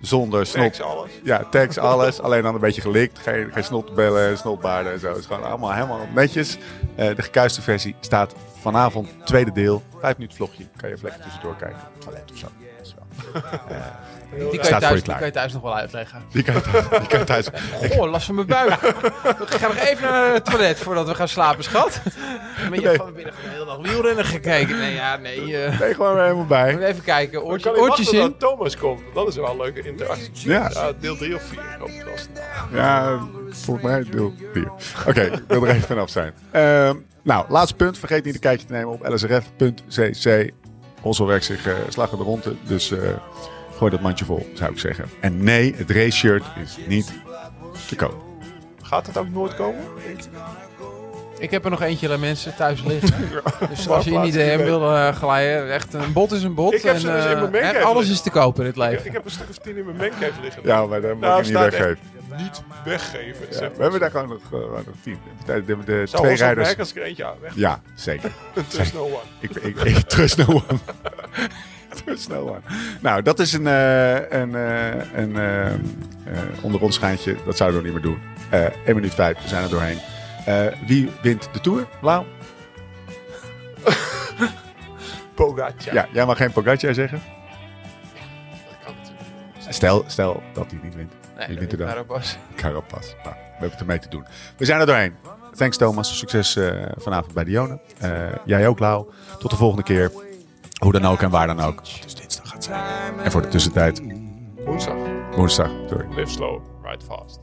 zonder snot. Alles. Ja, tekst, alles. Alleen dan een beetje gelikt. Geen, geen snotbellen, snotbaarden en zo. Het is gewoon allemaal helemaal netjes. Eh, de gekuiste versie staat vanavond, tweede deel. Vijf minuten vlogje. Kan je even lekker tussendoor kijken. Toilet of zo. Dat is wel- Die kan, je thuis, je die klaar. kan je thuis nog wel uitleggen. Die kan je thuis. Die kan je thuis. Goh, last van mijn buik. Ik ga nog even naar het toilet voordat we gaan slapen, schat. Maar je hebt van binnen gewoon de hele dag wielrennen gekeken. Nee, ja, nee. eh, Nee, gewoon er helemaal bij. even kijken. Oortje, oortjes in. dat Thomas komt. Dat is wel een leuke interactie. Ja. deel 3 of 4. Ik hoop het wel snel. Ja, volgens mij deel 4. Oké, ik wil er even vanaf zijn. Ehm, nou, laatste punt. Vergeet niet een kijkje te nemen op lsrf.cc. Ons werkt zich eh slag in de ronde. Dus eh, gooi dat mandje vol, zou ik zeggen. En nee, het race shirt is niet te koop. Gaat het ook nooit komen? Ik heb er nog eentje aan mensen thuis liggen. Dus als je niet je hem wil eh, glijden, echt een bot is een bot. Ik heb en, ze dus in eh, mijn echt alles liggen. is te kopen in het Ik, leven. ik heb een stuk of 10 in mijn mancave liggen. Ja, maar dat moet Nou, ik niet weggeven. Niet weggeven. Ja, we hebben daar gewoon nog, eh, nog tien. De, de, de Zou twee rijders. als ik er eentje aan weg. Ja, zeker. Trust no one. Ik, ik, ik trust no one. no one. Nou, dat is een, eh, een, eh, een eh, onder ons schijntje. Dat zouden we niet meer doen. Eh 1 minuut 5, we zijn er doorheen. Wie wint de Tour? Lau? Pogacar. Ja, jij mag geen Pogacar zeggen. Dat kan natuurlijk. Stel, stel dat hij niet wint. Nee, Wie wint er dan? was. Carapaz. Nou, we hebben het ermee te doen. We zijn er doorheen. Thanks Thomas. Succes vanavond bij Dione. Eh jij ook Lau. Tot de volgende keer. Hoe dan ook en waar dan ook. Het is dinsdag gaat zijn. En voor de tussentijd Woensdag. woensdag. Sorry. Live slow, ride fast.